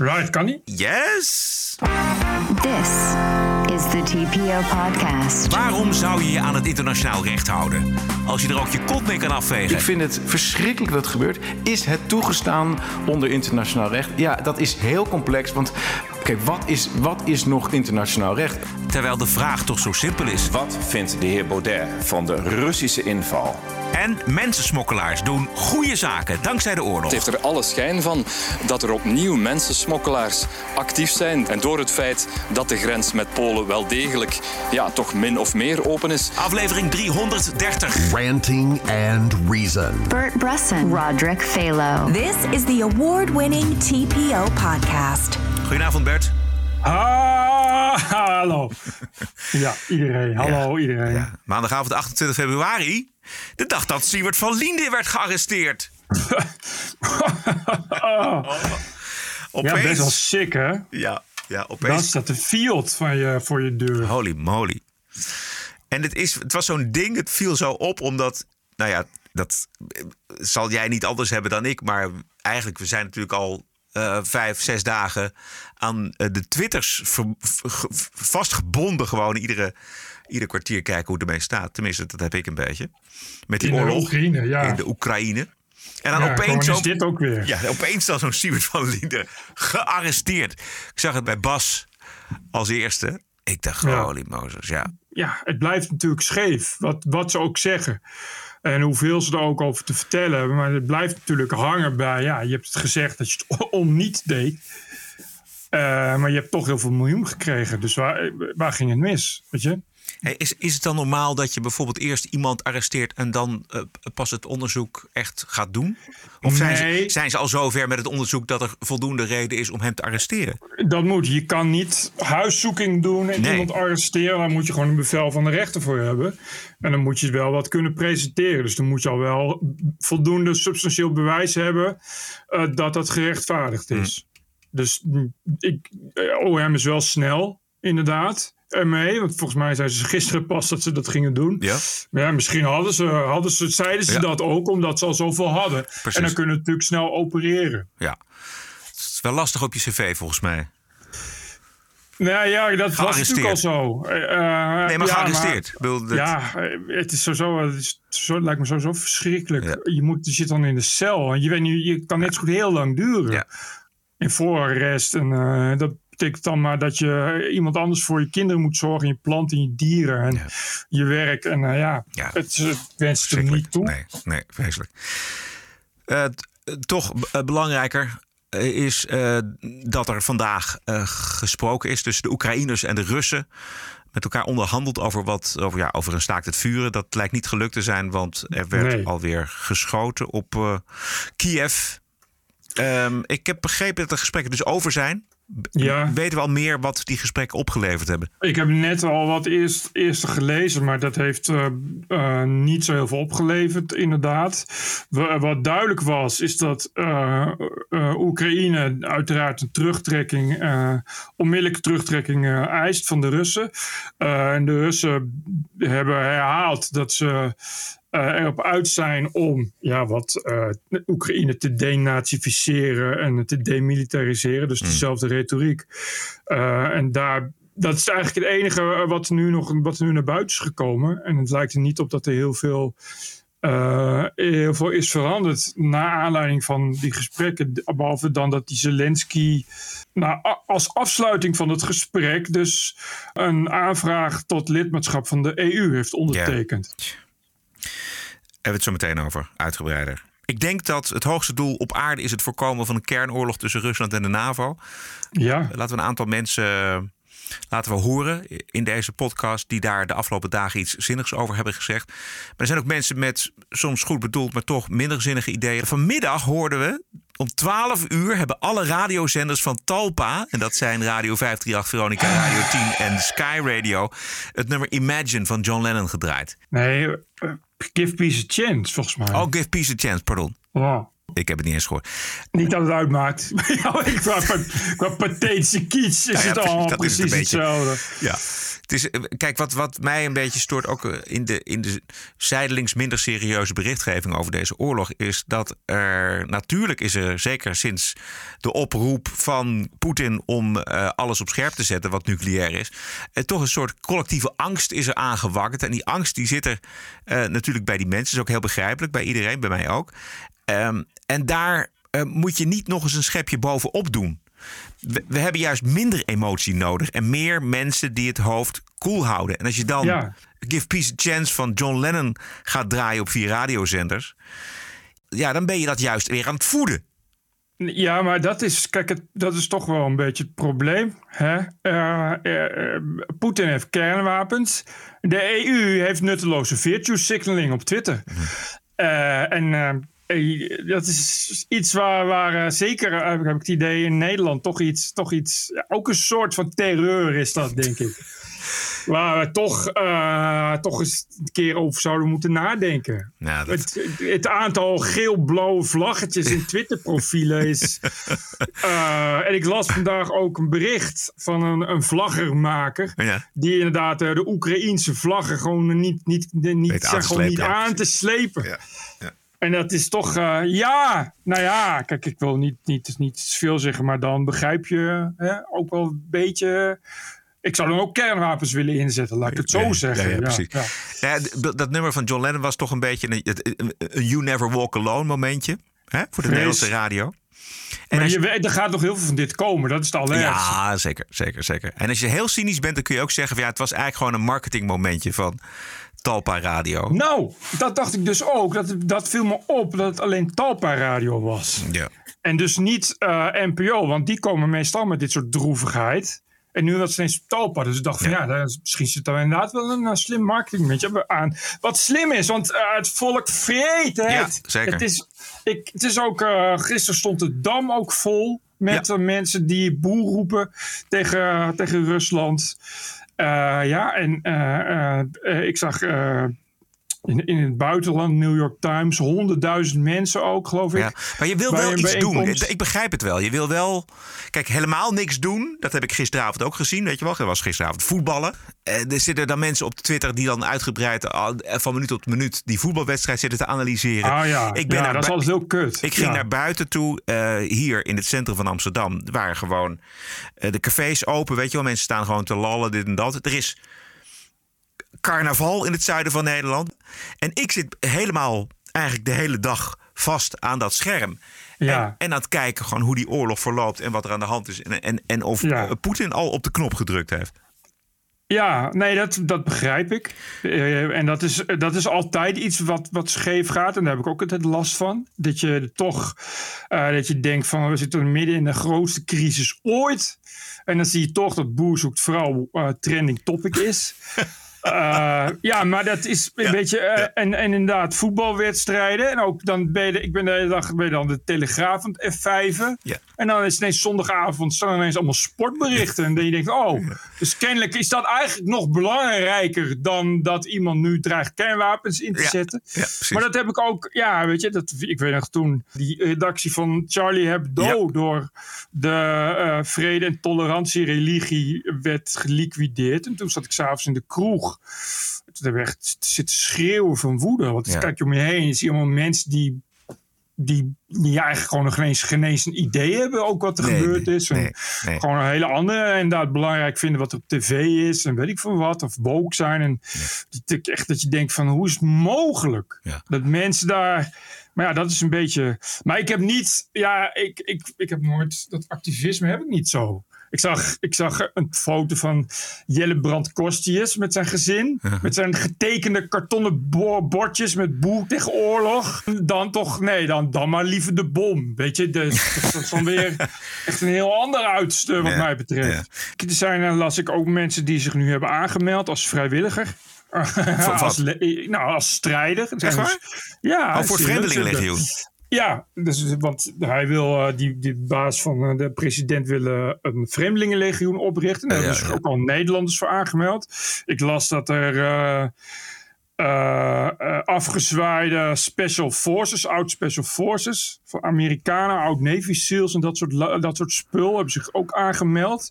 Right, kan niet? Yes! This is the TPO podcast. Waarom zou je je aan het internationaal recht houden? Als je er ook je kont mee kan afvegen. Ik vind het verschrikkelijk wat er gebeurt. Is het toegestaan onder internationaal recht? Ja, dat is heel complex. Want kijk, wat is, wat is nog internationaal recht? Terwijl de vraag toch zo simpel is. Wat vindt de heer Baudet van de Russische inval? En mensensmokkelaars doen goede zaken dankzij de oorlog. Het heeft er alle schijn van dat er opnieuw mensensmokkelaars actief zijn. En door het feit dat de grens met Polen wel degelijk ja, toch min of meer open is. Aflevering 330. Ranting and Reason. Bert Bresson, Roderick Phalo. This is the award winning TPO podcast. Goedenavond Bert. Ah, hallo. Ja, iedereen. Hallo iedereen. Ja, maandagavond 28 februari. De dag dat Siewert van Liende werd gearresteerd. Ja, best wel sick hè? Ja, ja Dan opeens. staat de field van je, voor je deur. Holy moly. En het, is, het was zo'n ding, het viel zo op omdat, nou ja, dat eh, zal jij niet anders hebben dan ik. Maar eigenlijk, we zijn natuurlijk al eh, vijf, zes dagen aan eh, de twitters vastgebonden. Gewoon iedere, ieder kwartier kijken hoe het ermee staat. Tenminste, dat heb ik een beetje. Met die In de oorlog Oekraïne, ja. in de Oekraïne. En dan Ja, opeens zo, dit ook weer. Ja, opeens dan zo'n Siewert van Linden gearresteerd. Ik zag het bij Bas als eerste. Ik dacht, Ja. holy Moses, ja. ja, het blijft natuurlijk scheef. Wat, wat ze ook zeggen. En hoeveel ze er ook over te vertellen hebben. Maar het blijft natuurlijk hangen bij. Ja, je hebt het gezegd dat je het om niet deed. Eh, maar je hebt toch heel veel miljoen gekregen. Dus waar, waar ging het mis? Weet je? Hey, is, is het dan normaal dat je bijvoorbeeld eerst iemand arresteert en dan eh, pas het onderzoek echt gaat doen? Of zijn, Nee. ze, zijn ze al zover met het onderzoek dat er voldoende reden is om hem te arresteren? Dat moet. Je kan niet huiszoeking doen en Nee. iemand arresteren. Daar moet je gewoon een bevel van de rechter voor hebben. En dan moet je wel wat kunnen presenteren. Dus dan moet je al wel voldoende substantieel bewijs hebben eh, dat dat gerechtvaardigd is. Dus mm, ik, eh, OM is wel snel, inderdaad. Ermee, want volgens mij zeiden ze gisteren pas dat ze dat gingen doen. Ja. Maar ja, misschien hadden ze, hadden ze, zeiden ze Ja. dat ook omdat ze al zoveel hadden. Precies. En dan kunnen we natuurlijk snel opereren. Ja. Het is wel lastig op je cv volgens mij. Nou ja, dat was natuurlijk al zo. Eh, eh, Nee, maar ja, gearresteerd. Dat- Ja, het is sowieso, het is zo, lijkt me sowieso verschrikkelijk. Ja. Je, moet, je zit dan in de cel en je weet niet, je kan net zo goed heel lang duren. Ja. In voorarrest. En eh, dat betekent dan maar dat je iemand anders voor je kinderen moet zorgen. Je planten, je dieren en Ja. je werk. En eh, ja, Ja. het, het wenst er Verschrikkelijk. niet toe. Nee, nee, vreselijk. Eh, eh, toch belangrijker is dat er vandaag gesproken is tussen de Oekraïners en de Russen. Met elkaar onderhandeld over, wat, over, ja, over een staakt het vuren. Dat lijkt niet gelukt te zijn, want er werd Nee. alweer geschoten op Kiev. Ehm, ik heb begrepen dat de gesprekken dus over zijn. Ja. Weten we al meer wat die gesprekken opgeleverd hebben? Ik heb net al wat eerst, eerste gelezen, maar dat heeft eh, eh, niet zo heel veel opgeleverd, inderdaad. Wa- wat duidelijk was, is dat eh, eh, Oekraïne uiteraard een terugtrekking, eh, onmiddellijke terugtrekking eh, eist van de Russen. Eh, en de Russen hebben herhaald dat ze eh, erop uit zijn om ja, wat eh, Oekraïne te denazificeren en te demilitariseren. Dus dezelfde retoriek. Eh, en daar, dat is eigenlijk het enige wat nu, nog, wat nu naar buiten is gekomen. En het lijkt er niet op dat er heel veel, eh, heel veel is veranderd. Na aanleiding van die gesprekken. Behalve dan dat die Zelensky. Nou, als afsluiting van het gesprek dus een aanvraag tot lidmaatschap van de EU heeft ondertekend. Hebben we het zo meteen over, uitgebreider. Ik denk dat het hoogste doel op aarde is het voorkomen van een kernoorlog tussen Rusland en de NAVO. Ja, Laten we een aantal mensen laten we horen in deze podcast die daar de afgelopen dagen iets zinnigs over hebben gezegd. Maar er zijn ook mensen met soms goed bedoeld, maar toch minder zinnige ideeën. Vanmiddag hoorden we om 12 uur hebben alle radiozenders van Talpa, en dat zijn Radio 538, Veronica Radio 10 en Sky Radio, het nummer Imagine van John Lennon gedraaid. nee, eh, give peace a chance volgens mij. Oh, Give Peace a Chance, pardon. Wow. Ik heb het niet eens gehoord. Niet dat het uitmaakt. qua, qua pathetische kiets is Nou ja, het allemaal dat is het precies hetzelfde. Ja. Het is, eh, kijk, wat, wat mij een beetje stoort, ook eh, in de, in de zijdelings minder serieuze berichtgeving over deze oorlog, is dat er natuurlijk is er, zeker sinds de oproep van Poetin om eh, alles op scherp te zetten wat nucleair is, eh, toch een soort collectieve angst is er aangewakkerd. En die angst die zit er natuurlijk bij die mensen, is ook heel begrijpelijk, bij iedereen, bij mij ook. Ehm, en daar eh, moet je niet nog eens een schepje bovenop doen. We, we hebben juist minder emotie nodig en meer mensen die het hoofd koel houden. En als je dan Ja. Give Peace a Chance van John Lennon gaat draaien op vier radiozenders, ja, dan ben je dat juist weer aan het voeden. Ja, maar dat is, kijk, het, dat is toch wel een beetje het probleem. Hè? Eh, eh, Poetin heeft kernwapens. De EU heeft nutteloze virtue signaling op Twitter. Eh, en dat is iets waar, waar eh, zeker, eh, heb ik het idee, in Nederland toch iets, toch iets, ook een soort van terreur is dat, denk ik. Waar we toch, eh, toch eens een keer over zouden moeten nadenken. Ja, dat- Het, het aantal geel-blauwe vlaggetjes in Twitter-profielen is. En ik las vandaag ook een bericht van een, een vlaggermaker. Ja. Die inderdaad de Oekraïense vlaggen gewoon niet, niet, niet, zeg, gewoon niet ja, aan te slepen. Ja, ja. En dat is toch, eh, ja, nou ja, kijk, ik wil niet, niet, niet veel zeggen, maar dan begrijp je hè, ook wel een beetje. Ik zou dan ook kernwapens willen inzetten, laat ik het zo Ja, zeggen. ja, ja, precies. dat nummer van John Lennon was toch een beetje een, een- een You Never Walk Alone momentje hè, voor de. Nederlandse radio. En Maar je weet, er gaat nog heel veel van dit komen, dat is het allerergste. Ja, zeker, zeker, zeker. En als je heel cynisch bent, dan kun je ook zeggen: van, ja, het was eigenlijk gewoon een marketingmomentje van Talpa Radio. Nou, dat dacht ik dus ook. Dat, dat viel me op dat het alleen Talpa Radio was. Ja. En dus niet eh, NPO, want die komen meestal met dit soort droevigheid. En nu was het ineens Talpa. Dus ik dacht van ja, daar is- misschien zit er inderdaad wel een eh, slim marketingmomentje aan. Wat slim is, want eh, het volk vreet het. Ja, zeker. Het is, ik, het is ook, gisteren stond de Dam ook vol met Ja. mensen die boer roepen tegen, tegen Rusland. Eh, ja, en eh, eh, ik zag in, in het buitenland, New York Times, honderdduizend mensen ook, geloof ik. Ja, maar je wil wel iets doen. Ik begrijp het wel. Je wil wel. Kijk, helemaal niks doen. Dat heb ik gisteravond ook gezien. Weet je wel? Er was gisteravond voetballen. Eh, er zitten dan mensen op Twitter die dan uitgebreid eh, van minuut tot minuut die voetbalwedstrijd zitten te analyseren. Ah ja, ik ben ja dat is altijd heel kut. Ik ging Ja. naar buiten toe, eh, hier in het centrum van Amsterdam. Er waren gewoon de cafés open, weet je wel. Mensen staan gewoon te lallen, dit en dat. Er is carnaval in het zuiden van Nederland. En ik zit helemaal eigenlijk de hele dag vast aan dat scherm. Ja. En, en aan het kijken gewoon hoe die oorlog verloopt en wat er aan de hand is. En, en, en of Ja. eh, Poetin al op de knop gedrukt heeft. Ja, nee, dat, dat begrijp ik. Eh, en dat is, dat is altijd iets wat, wat scheef gaat. En daar heb ik ook altijd last van. Dat je toch eh, dat je denkt van we zitten midden in de grootste crisis ooit. En dan zie je toch dat boer zoekt vrouw eh, trending topic is. Eh, ja, maar dat is een beetje. eh, en, en inderdaad, voetbalwedstrijden. En ook dan ben je, ik ben de hele dag ben je dan de Telegraaf aan het F5'en. Ja. En dan is het ineens zondagavond staan ineens allemaal sportberichten. En dan je denkt, oh, dus kennelijk is dat eigenlijk nog belangrijker dan dat iemand nu dreigt kernwapens in te zetten. maar dat heb ik ook, ja, weet je, dat, ik weet nog toen die redactie van Charlie Hebdo door de eh, vrede en tolerantie religie werd geliquideerd. En toen zat ik s'avonds in de kroeg. Heb ik echt zitten schreeuwen van woede. Want Ja. kijk je om je heen en zie je allemaal mensen die die, die eigenlijk gewoon nog geen eens, geen eens een idee hebben ook wat er Nee, gebeurd nee, is. En nee. Gewoon een hele andere inderdaad belangrijk vinden wat er op tv is en weet ik veel wat. Of woke zijn. En die- echt dat je denkt van hoe is het mogelijk Ja. dat mensen daar... Maar ja, dat is een beetje... Maar ik heb niet... Ja, ik, ik, ik heb nooit... Dat activisme heb ik niet zo. Ik zag, ik zag een foto van Jelle Brand Kostius met zijn gezin. Met zijn getekende kartonnen bo- bordjes met boer tegen oorlog. Dan toch, nee, dan, dan maar liever de bom. Weet je, dus, dat is dan weer echt een heel ander uiterste wat Ja, mij betreft. Er zijn, eh, las ik ook mensen die zich nu hebben aangemeld als vrijwilliger. als, nou, als strijder. Er zijn Echt dus- Ja, Oh, voor. Vreemdelingenlegioen. Ja, dus, want hij wil, eh, die, die baas van eh, de president wil eh, een vreemdelingenlegioen oprichten. Daar Ja, hebben ja, zich ja. ook al Nederlanders voor aangemeld. Ik las dat er eh, afgezwaaide special forces, oud special forces, van Amerikanen, oud Navy SEALs en dat soort, dat soort spul hebben zich ook aangemeld.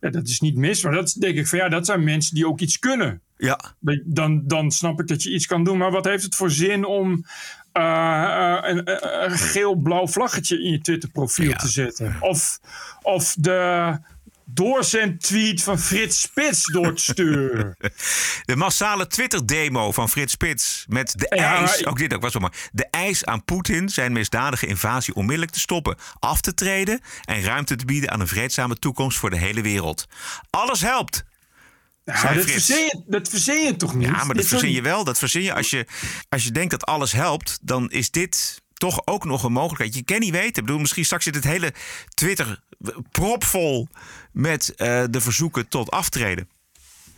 Ja, dat is niet mis, maar dat denk ik van ja, dat zijn mensen die ook iets kunnen. Ja. Dan, dan snap ik dat je iets kan doen. Maar wat heeft het voor zin om uh, een, een geel-blauw vlaggetje in je Twitter-profiel Ja. te zetten? Of, of de doorzend-tweet van Frits Spits door te sturen. De massale Twitter-demo van Frits Spits met de Ja, eis, ook dit ook was maar, de eis aan Poetin zijn misdadige invasie onmiddellijk te stoppen, af te treden en ruimte te bieden aan een vreedzame toekomst voor de hele wereld. Alles helpt. Dat, verzin je, dat verzin je toch niet? Ja, maar dat verzin je wel. Dat verzin je als je, als je denkt dat alles helpt, dan is dit toch ook nog een mogelijkheid. Je kan niet weten. Ik bedoel, misschien straks zit het hele Twitter propvol met eh, de verzoeken tot aftreden.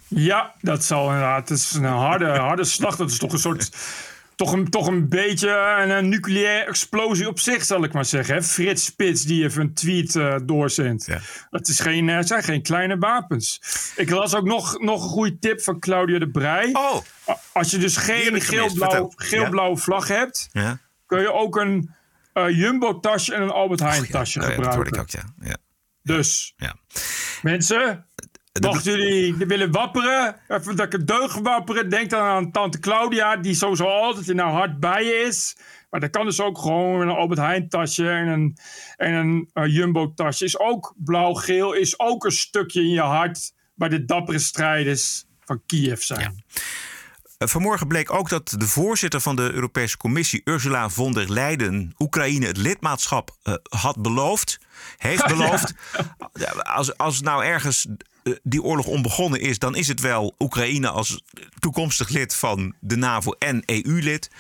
Ja, dat zal inderdaad. Het is een harde, harde slag. Dat is toch een soort. Toch een, toch een beetje een, een nucleaire explosie op zich, zal ik maar zeggen. Hè? Frits Spits die even een tweet eh doorzendt. Ja. Het, is geen, het zijn geen kleine wapens. Ik las ook nog, nog een goede tip van Claudia de Brij. Oh, Als je dus geen geel-blauwe vlag hebt, ja. kun je ook een eh, Jumbo-tasje en een Albert Heijn tasje Oh ja, dat gebruiken. hoorde ik ook, ja. ja. Dus ja. Mensen, mochten jullie willen wapperen, even dat ik het deugd wapperen, denk dan aan tante Claudia, die sowieso altijd in haar hart bij je is. Maar dat kan dus ook gewoon een Albert Heijn tasje en een, en een eh, Jumbo tasje. Is ook blauw-geel, is ook een stukje in je hart bij de dappere strijders van Kiev zijn. Eh, Vanmorgen bleek ook dat de voorzitter van de Europese Commissie, Ursula von der Leyen, Oekraïne het lidmaatschap eh, had beloofd. Heeft beloofd. Ja, Als, als nou ergens die oorlog onbegonnen is, dan is het wel Oekraïne als toekomstig lid van de NAVO en EU-lid.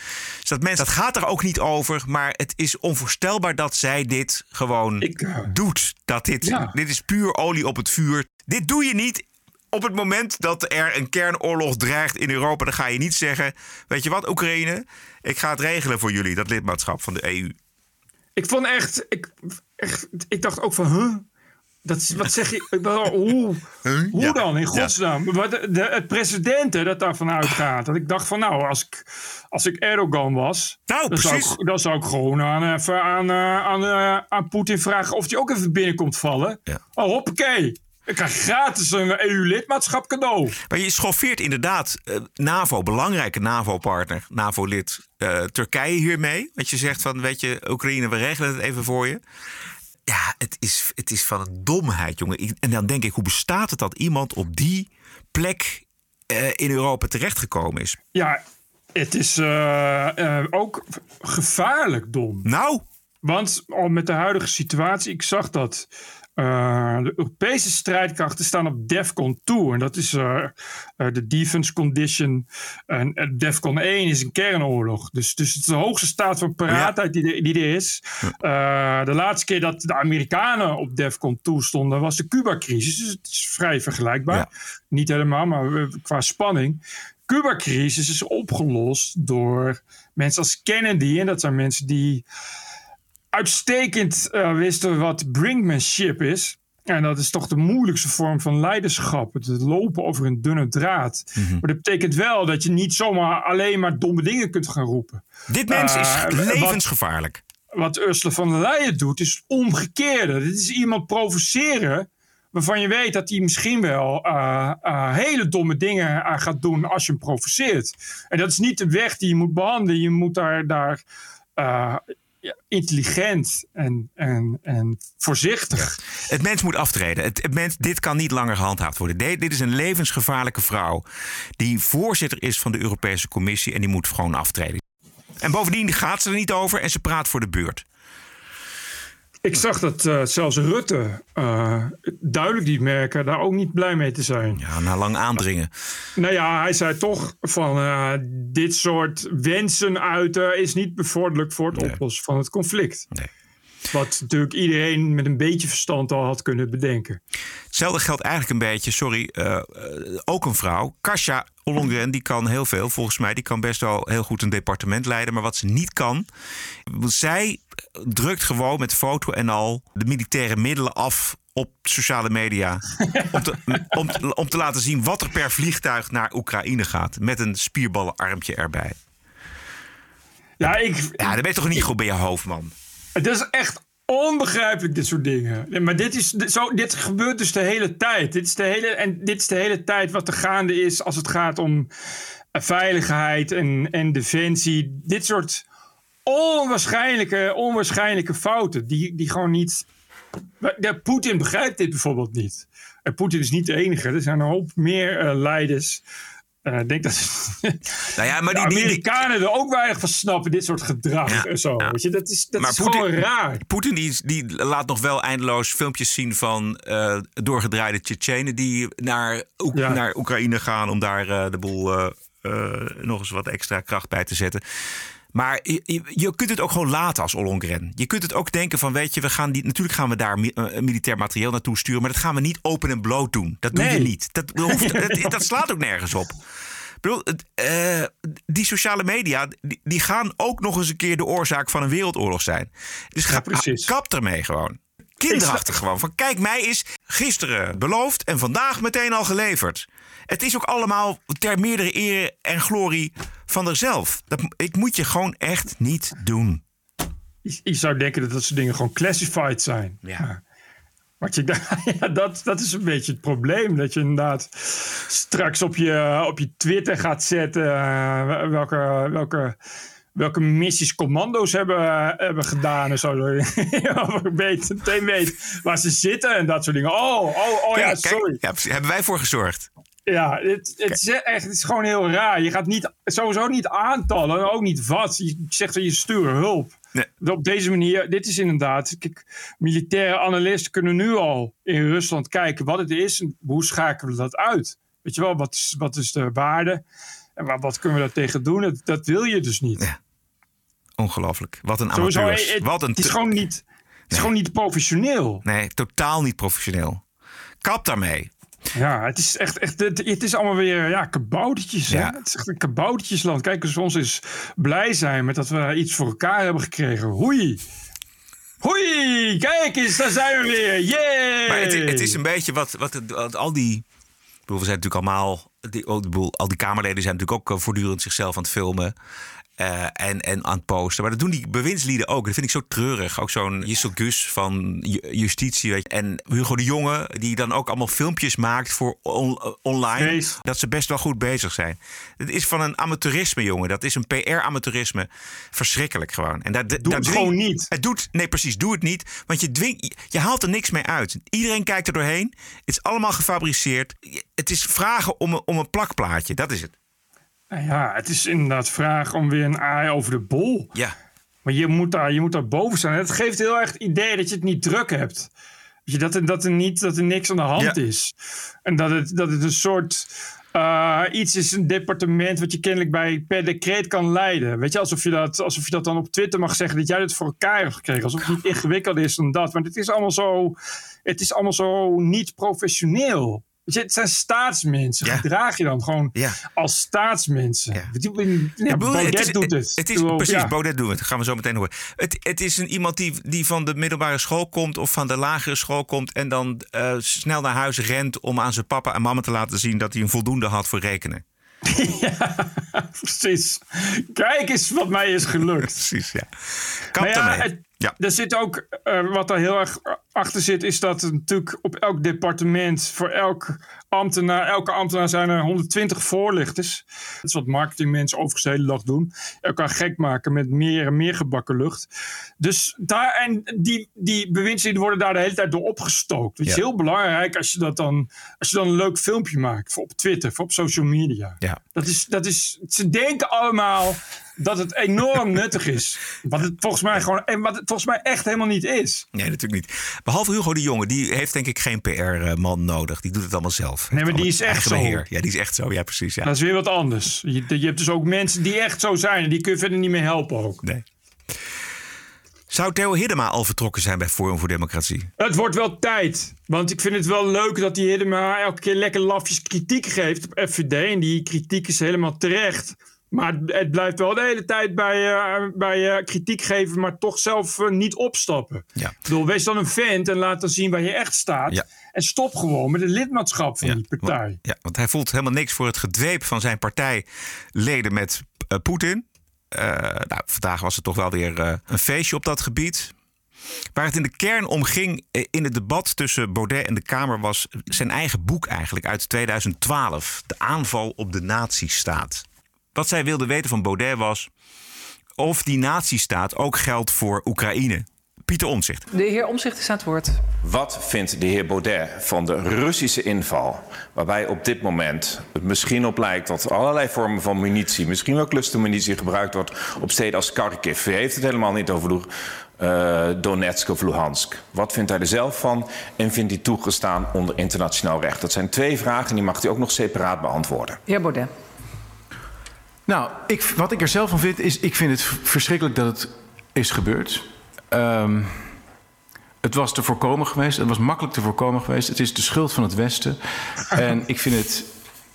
Dus dat, mensen, dat gaat er ook niet over, maar het is onvoorstelbaar dat zij dit gewoon Ik, eh, doet. Dat dit, Ja. dit is puur olie op het vuur. Dit doe je niet op het moment dat er een kernoorlog dreigt in Europa. Dan ga je niet zeggen, weet je wat Oekraïne, ik ga het regelen voor jullie, dat lidmaatschap van de EU. Ik vond echt, ik, echt, ik dacht ook van, huh? Dat wat zeg je? Hoe, hoe Ja. dan, in godsnaam? De, de- het president dat daarvan uitgaat. Dat ik dacht van, nou, als ik, als ik Erdogan was... Nou, dan zou, ik, dan zou ik gewoon aan, even aan, eh, aan, eh, aan Poetin vragen of hij ook even binnenkomt vallen. Ja. Oh, hoppakee. Ik krijg gratis een EU-lidmaatschap cadeau. Maar je schoffeert inderdaad eh, NAVO, belangrijke NAVO-partner, NAVO-lid eh, Turkije hiermee. Want je zegt van, weet je, Oekraïne, we regelen het even voor je. Ja, het is, het is van een domheid, jongen. Ik- En dan denk ik, hoe bestaat het dat iemand op die plek eh, in Europa terechtgekomen is? Ja, het is eh, eh, ook gevaarlijk dom. Nou, Want al met de huidige situatie, ik zag dat eh, de Europese strijdkrachten staan op DEFCON 2. En dat is eh, eh, de Defense Condition. En DEFCON 1 is een kernoorlog. Dus, dus het is de hoogste staat van paraatheid die, er- die er is. De laatste keer dat de Amerikanen op DEFCON 2 stonden was de Cuba-crisis. Dus het is vrij vergelijkbaar. Ja. Niet helemaal, maar qua spanning. Cuba-crisis is opgelost door mensen als Kennedy. En dat zijn mensen die uitstekend eh, wisten wat brinkmanship is. En dat is toch de moeilijkste vorm van leiderschap. Het lopen over een dunne draad. Maar dat betekent wel dat je niet zomaar alleen maar domme dingen kunt gaan roepen. dit mens is Eh, wat- levensgevaarlijk. Wat Ursula van der Leyen doet, is het omgekeerde. Dit is iemand provoceren waarvan je weet dat hij misschien wel eh, hele domme dingen eh, gaat doen als je hem provoceert. En dat is niet de weg die je moet behandelen. Je moet daar, daar intelligent en, en, en voorzichtig. Het mens moet aftreden. Het, het mens, dit kan niet langer gehandhaafd worden. De- dit is een levensgevaarlijke vrouw die voorzitter is van de Europese Commissie en die moet gewoon aftreden. En bovendien gaat ze er niet over en ze praat voor de beurt. Ik zag dat eh, zelfs Rutte uh, duidelijk liet merken daar ook niet blij mee te zijn. Ja, na lang aandringen. Nou ja, hij zei toch van uh, dit soort wensen uiten is niet bevorderlijk voor het nee. oplossen van het conflict. Nee. Wat natuurlijk iedereen met een beetje verstand al had kunnen bedenken. Hetzelfde geldt eigenlijk een beetje, sorry, uh, ook een vrouw. Kasia Ollongren, die kan heel veel. Volgens mij, die kan best wel heel goed een departement leiden. Maar wat ze niet kan, zij drukt gewoon met foto en al de militaire middelen af op sociale media. om, te, om, om te laten zien wat er per vliegtuig naar Oekraïne gaat. Met een spierballenarmpje erbij. Ja, ik, ja, dan ben je toch niet goed bij je hoofd, man. Het is echt Onbegrijpelijk, dit soort dingen. Maar dit, is, zo, dit gebeurt dus de hele tijd. Dit is de hele, en dit is de hele tijd wat er gaande is als het gaat om eh, veiligheid en, en defensie. Dit soort onwaarschijnlijke, onwaarschijnlijke fouten die, die gewoon niet... Poetin begrijpt dit bijvoorbeeld niet. En Poetin is niet de enige. Er zijn een hoop meer eh, leiders. Eh, ik denk dat Nou ja, maar de die, die, die- Amerikanen er ook weinig van snappen, dit soort gedrag Ja, en zo. ja. Weet je, dat is, dat Maar is gewoon raar. Poetin die, die laat nog wel eindeloos filmpjes zien van eh, doorgedraaide Tsjetsjenen die naar, Oek- Ja. naar Oekraïne gaan om daar eh, de boel nog eens wat extra kracht bij te zetten. Maar je, je, je kunt het ook gewoon laten als Ollongren. Je kunt het ook denken van, weet je, we gaan die, natuurlijk gaan we daar mi- eh, militair materieel naartoe sturen, maar dat gaan we niet open en bloot doen. Dat doe je niet. Dat, hoeft, dat, dat slaat ook nergens op. Ik bedoel, eh, die sociale media, die, die gaan ook nog eens een keer de oorzaak van een wereldoorlog zijn. Dus ga, precies. kap ermee gewoon. Kinderachtig gewoon. Van kijk, mij is gisteren beloofd en vandaag meteen al geleverd. Het is ook allemaal ter meerdere eer en glorie van zichzelf. Dat, ik moet je gewoon echt niet doen. Je, zou denken dat dat soort dingen gewoon classified zijn. Ja. Maar Wat je, ja, dat, dat is een beetje het probleem. Dat je inderdaad straks op je, op je Twitter gaat zetten eh, welke, welke, welke missies commando's hebben, hebben gedaan en zo. Weet, meteen weet waar ze zitten en dat soort dingen. Oh, oh, oh ja, kijk, sorry. ja, hebben wij voor gezorgd. Ja, het, het, is echt, het is gewoon heel raar. Je gaat niet, sowieso niet aantallen, en ook niet wat. Je zegt dat je sturen hulp. Nee. Op deze manier, dit is inderdaad. Kijk, militaire analisten kunnen nu al in Rusland kijken wat het is en hoe schakelen we dat uit. Weet je wel, wat is, wat is de waarde en wat, wat kunnen we daar tegen doen? Dat, dat wil je dus niet. Ja. Ongelooflijk. Wat een Sowieso, amateurs. het, Wat een het is gewoon niet, het is gewoon niet professioneel. Nee, totaal niet professioneel. Kap daarmee. Ja, het is echt, echt het, het is allemaal weer ja, kaboutertjes. hè? Ja. Het is echt een kaboutertjesland. Kijk eens, ons is blij zijn met dat we iets voor elkaar hebben gekregen. Hoei! Hoei! Kijk eens, daar zijn we weer. Yay! Maar het, het is een beetje wat, wat, wat al die. Bedoel, we zijn natuurlijk allemaal. Die, oh, bedoel, al die Kamerleden zijn natuurlijk ook eh, voortdurend zichzelf aan het filmen. Eh, en, en aan het posten. Maar dat doen die bewindslieden ook. Dat vind ik zo treurig. Ook zo'n Jissel Gus van Ju- Justitie. Weet je. En Hugo de Jonge, die dan ook allemaal filmpjes maakt voor on- eh, online. Dat ze best wel goed bezig zijn. Het is van een amateurisme, jongen. Dat is een PR-amateurisme. Verschrikkelijk gewoon. En daar, Doe daar het dwing- gewoon niet. het doet, nee, precies, doe het niet. Want je, dwing, je haalt er niks mee uit. Iedereen kijkt er doorheen. Het is allemaal gefabriceerd. Het is vragen om een, om een plakplaatje. Dat is het. Nou ja, het is inderdaad vraag om weer een aai over de bol. Ja. Maar je moet daar, je moet daar boven staan. Het geeft heel erg het idee dat je het niet druk hebt. Weet je, dat, er, dat, er niet, dat er niks aan de hand Ja. is. En dat het, dat het een soort eh, iets is, een departement wat je kennelijk bij per decreet kan leiden. Weet je, alsof je, dat, alsof je dat dan op Twitter mag zeggen dat jij dit voor elkaar hebt gekregen. Alsof het niet ingewikkelder is dan dat. Maar het is allemaal zo, het is allemaal zo niet professioneel. Weet je, het zijn staatsmensen. Ja. Gedraag je dan gewoon Ja. als staatsmensen. Ja. Ja, Baudet het is, doet het. Het is, precies, ja. Baudet doen we het. Dat gaan we zo meteen horen. Het, het is een, iemand die, die van de middelbare school komt of van de lagere school komt... en dan eh, snel naar huis rent om aan zijn papa en mama te laten zien... dat hij een voldoende had voor rekenen. Precies. Kijk eens wat mij is gelukt. Precies, ja. Ja, het- Ja. Er zit ook, eh, wat daar heel erg achter zit, is dat er natuurlijk op elk departement, voor elk ambtenaar, elke ambtenaar zijn er 120 voorlichters. Dat is wat marketingmensen overigens de hele dag doen. Elkaar gek maken met meer en meer gebakken lucht. Dus daar, en die, die bewindslieden worden daar de hele tijd door opgestookt. Het is heel belangrijk als je, dat dan, als je dan een leuk filmpje maakt voor op Twitter, voor op social media. Ja. Dat is, dat is, ze denken allemaal dat het enorm nuttig is. Wat het volgens mij gewoon, en wat het volgens mij echt helemaal niet is. Nee, natuurlijk niet. Behalve Hugo de Jonge, die heeft denk ik geen PR-man nodig. Die doet het allemaal zelf. Nee, maar die is echt zo. beheer. Ja, die is echt zo. Ja, precies. Ja. Dat is weer wat anders. Je, je hebt dus ook mensen die echt zo zijn. En die kun je verder niet meer helpen ook. Nee. Zou Theo Hiddema al vertrokken zijn bij Forum voor Democratie? Het wordt wel tijd. Want ik vind het wel leuk dat die Hiddema elke keer lekker lafjes kritiek geeft op FVD. En die kritiek is helemaal terecht. Maar het- het blijft wel de hele tijd bij, eh, bij eh, kritiek geven, maar toch zelf eh, niet opstappen. Ja. Ik bedoel, wees dan een vent en laat dan zien waar je echt staat. Ja. En stop gewoon met het lidmaatschap van die partij. Want, ja, want hij voelt helemaal niks voor het gedweep van zijn partijleden met Poetin. Nou, vandaag was het toch wel weer een feestje op dat gebied. Waar het in de kern om ging in het debat tussen Baudet en de Kamer was zijn eigen boek eigenlijk uit 2012. De aanval op de nazistaat. Wat zij wilde weten van Baudet was of die nazistaat ook geldt voor Oekraïne. Pieter Omtzigt. De heer Omzicht is aan het woord. Wat vindt de heer Baudet van de Russische inval? Waarbij op dit moment het misschien op lijkt dat allerlei vormen van munitie, misschien wel clustermunitie, gebruikt wordt op steden als Kharkiv. U heeft het helemaal niet over uh, Donetsk of Luhansk. Wat vindt hij er zelf van en vindt hij toegestaan onder internationaal recht? Dat zijn twee vragen die mag hij ook nog separaat beantwoorden. Heer Baudet. Nou, ik, wat ik er zelf van vind, is ik vind het verschrikkelijk dat het is gebeurd. Um, het was te voorkomen geweest. Het was makkelijk te voorkomen geweest. Het is de schuld van het Westen. en ik vind het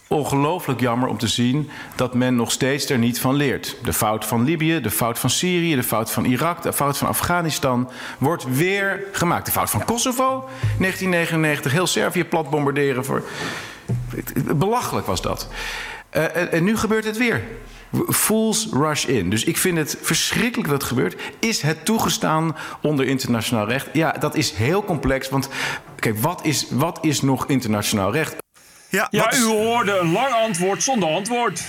ongelooflijk jammer om te zien dat men nog steeds er niet van leert. De fout van Libië, de fout van Syrië, de fout van Irak, de fout van Afghanistan wordt weer gemaakt. De fout van Kosovo, 1999, heel Servië plat bombarderen. Voor... Belachelijk was dat. Uh, en nu gebeurt het weer. Fools rush in. Dus ik vind het verschrikkelijk dat het gebeurt. Is het toegestaan onder internationaal recht? Ja, dat is heel complex. Want kijk, wat is, wat is nog internationaal recht? Ja, ja u hoorde een lang antwoord zonder antwoord.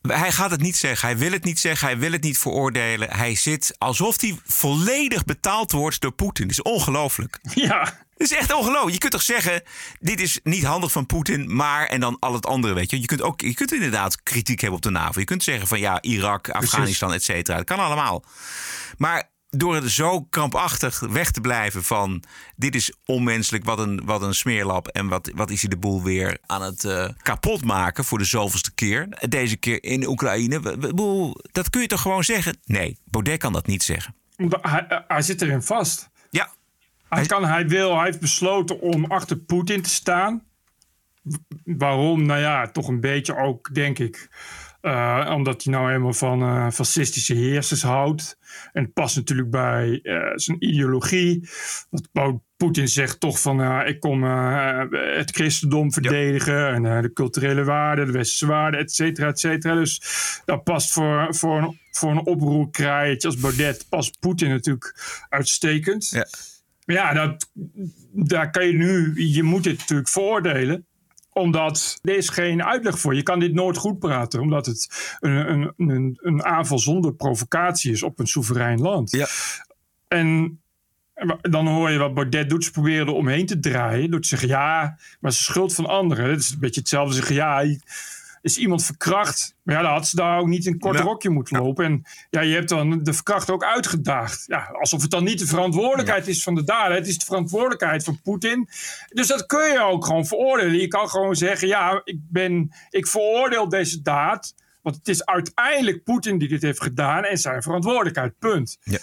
Hij gaat het niet zeggen. Hij wil het niet zeggen. Hij wil het niet veroordelen. Hij zit alsof hij volledig betaald wordt door Poetin. Dat is ongelooflijk. Ja. Het is echt ongelooflijk. Je kunt toch zeggen, dit is niet handig van Poetin, maar en dan al het andere, weet je. Je kunt ook, je kunt inderdaad kritiek hebben op de NAVO. Je kunt zeggen van ja, Irak, Afghanistan, et cetera. Dat kan allemaal. Maar door het zo krampachtig weg te blijven van dit is onmenselijk, wat een, wat een smeerlap en wat, wat is hij de boel weer aan het uh, kapot maken voor de zoveelste keer. Deze keer in Oekraïne. Dat kun je toch gewoon zeggen? Nee, Baudet kan dat niet zeggen. Hij, hij zit erin vast. Ja, hij, kan, hij wil, hij heeft besloten om achter Poetin te staan. Waarom? Nou ja, toch een beetje ook, denk ik. Uh, omdat hij nou helemaal van uh, fascistische heersers houdt. En het past natuurlijk bij uh, zijn ideologie. Dat Poetin zegt toch van ik kom het christendom verdedigen. Ja. En de culturele waarden, de westerse waarden, et cetera, et cetera. Dus dat past voor, voor, een, voor een oproerkraaitje als Baudet. Past Poetin natuurlijk uitstekend. Ja. Ja, dat, daar kan je nu, je moet dit natuurlijk veroordelen omdat er is geen uitleg voor. Je kan dit nooit goed praten, omdat het een, een, een, een aanval zonder provocatie is op een soeverein land. Ja. En dan hoor je wat Baudet doet. Ze proberen er omheen te draaien. Door te zeggen, ja, maar is schuld van anderen. Het is een beetje hetzelfde zeggen, ja, is iemand verkracht. Maar ja, dan had ze daar ook niet in een kort rokje moeten lopen. En ja, je hebt dan de verkracht ook uitgedaagd. Ja, alsof het dan niet de verantwoordelijkheid is van de dader. Het is de verantwoordelijkheid van Poetin. Dus dat kun je ook gewoon veroordelen. Je kan gewoon zeggen, ja, ik, ben, ik veroordeel deze daad. Want het is uiteindelijk Poetin die dit heeft gedaan en zijn verantwoordelijkheid, punt. Ja.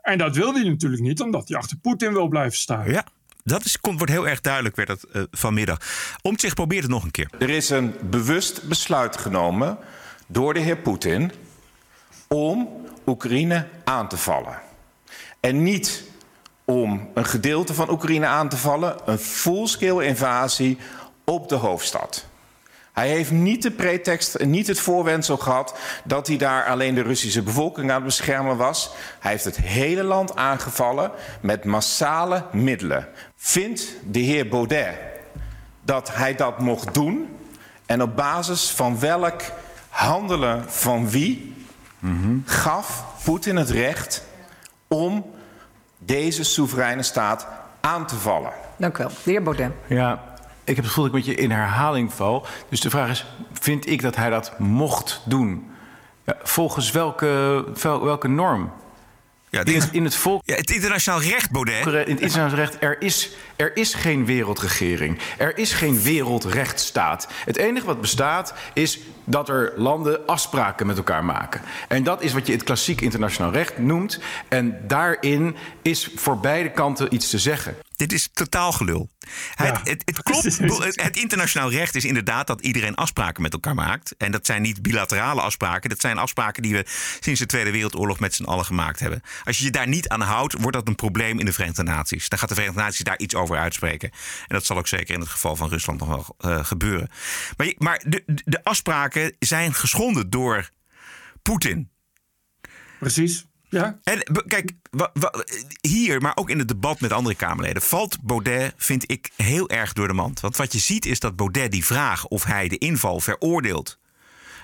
En dat wil hij natuurlijk niet, omdat hij achter Poetin wil blijven staan. Ja, dat is, wordt heel erg duidelijk, werd dat uh, vanmiddag. zich probeert het nog een keer. Er is een bewust besluit genomen door de heer Poetin om Oekraïne aan te vallen. En niet om een gedeelte van Oekraïne aan te vallen, een full-scale invasie op de hoofdstad. Hij heeft niet de pretext, niet het voorwendsel gehad dat hij daar alleen de Russische bevolking aan het beschermen was. Hij heeft het hele land aangevallen met massale middelen. Vindt de heer Baudet dat hij dat mocht doen? En op basis van welk handelen van wie gaf Poetin het recht om deze soevereine staat aan te vallen? Dank u wel. De heer Baudet. Ja, ik heb het gevoel dat ik met je in herhaling val. Dus de vraag is, vind ik dat hij dat mocht doen? Ja, volgens welke, welke norm? Ja, in, het, in het volk. Ja, het internationaal recht, Baudet. In het internationaal recht, er is, er is geen wereldregering. Er is geen wereldrechtsstaat. Het enige wat bestaat is dat er landen afspraken met elkaar maken. En dat is wat je het klassiek internationaal recht noemt. En daarin is voor beide kanten iets te zeggen. Dit is totaal gelul. Het, het, het, klopt. Het internationaal recht is inderdaad dat iedereen afspraken met elkaar maakt. En dat zijn niet bilaterale afspraken. Dat zijn afspraken die we sinds de Tweede Wereldoorlog met z'n allen gemaakt hebben. Als je je daar niet aan houdt, wordt dat een probleem in de Verenigde Naties. Dan gaat de Verenigde Naties daar iets over uitspreken. En dat zal ook zeker in het geval van Rusland nog wel uh, gebeuren. Maar, maar de, de afspraken zijn geschonden door Poetin. Precies. Ja. En kijk, hier, maar ook in het debat met andere Kamerleden, valt Baudet, vind ik, heel erg door de mand. Want wat je ziet is dat Baudet die vraag of hij de inval veroordeelt,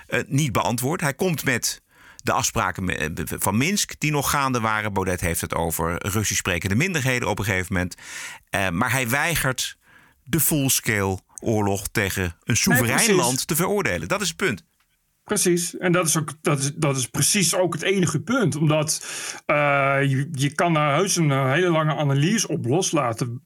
eh, niet beantwoordt. Hij komt met de afspraken eh, van Minsk die nog gaande waren. Baudet heeft het over Russisch sprekende minderheden op een gegeven moment. Eh, maar hij weigert de full-scale oorlog tegen een soeverein land te veroordelen. Dat is het punt. Precies. En dat is, ook, dat, is, dat is precies ook het enige punt. Omdat eh, je, je kan daar heus een eh, hele lange analyse op loslaten.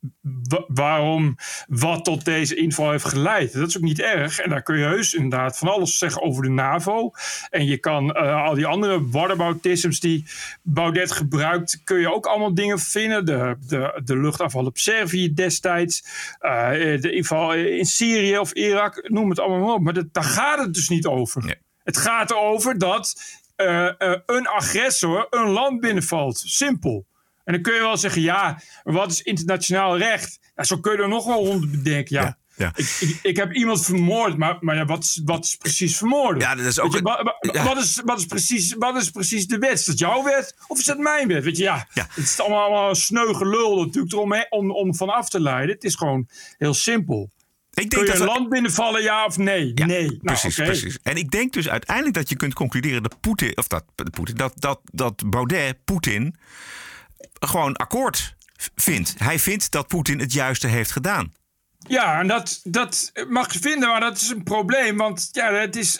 wa- waarom wat tot deze inval heeft geleid. Dat is ook niet erg. En daar kun je heus inderdaad van alles zeggen over de NAVO. En je kan eh, al die andere whataboutisms die Baudet gebruikt... kun je ook allemaal dingen vinden. De, de, luchtaanval op Servië destijds. de inval in Syrië of Irak. Noem het allemaal maar op. Maar daar gaat het dus niet over. Het gaat erover dat eh, eh, een agressor een land binnenvalt. Simpel. En dan kun je wel zeggen, ja, wat is internationaal recht? Ja, zo kun je er nog wel honderd bedenken. Ja, Ja, ja. Ik, ik, ik heb iemand vermoord, maar, maar ja, wat, is, wat is precies vermoorden? Ja, dat is ook Weet je, een- wa- wa- ja. wat, is, wat, is precies, wat is precies de wet? Is dat jouw wet of is dat mijn wet? Weet je, ja, Ja. het is allemaal, allemaal sneu gelul natuurlijk hè, om, om van af te leiden. Het is gewoon heel simpel. Ik Kun denk je dat land binnenvallen, ja of nee? Ja, nee. Nou, precies, precies. En ik denk dus uiteindelijk dat je kunt concluderen dat Poetin, of dat, Poetin, dat, dat, dat Baudet Poetin gewoon akkoord vindt. Hij vindt dat Poetin het juiste heeft gedaan. Ja, en dat, dat mag je vinden, maar dat is een probleem. Want ja, het is,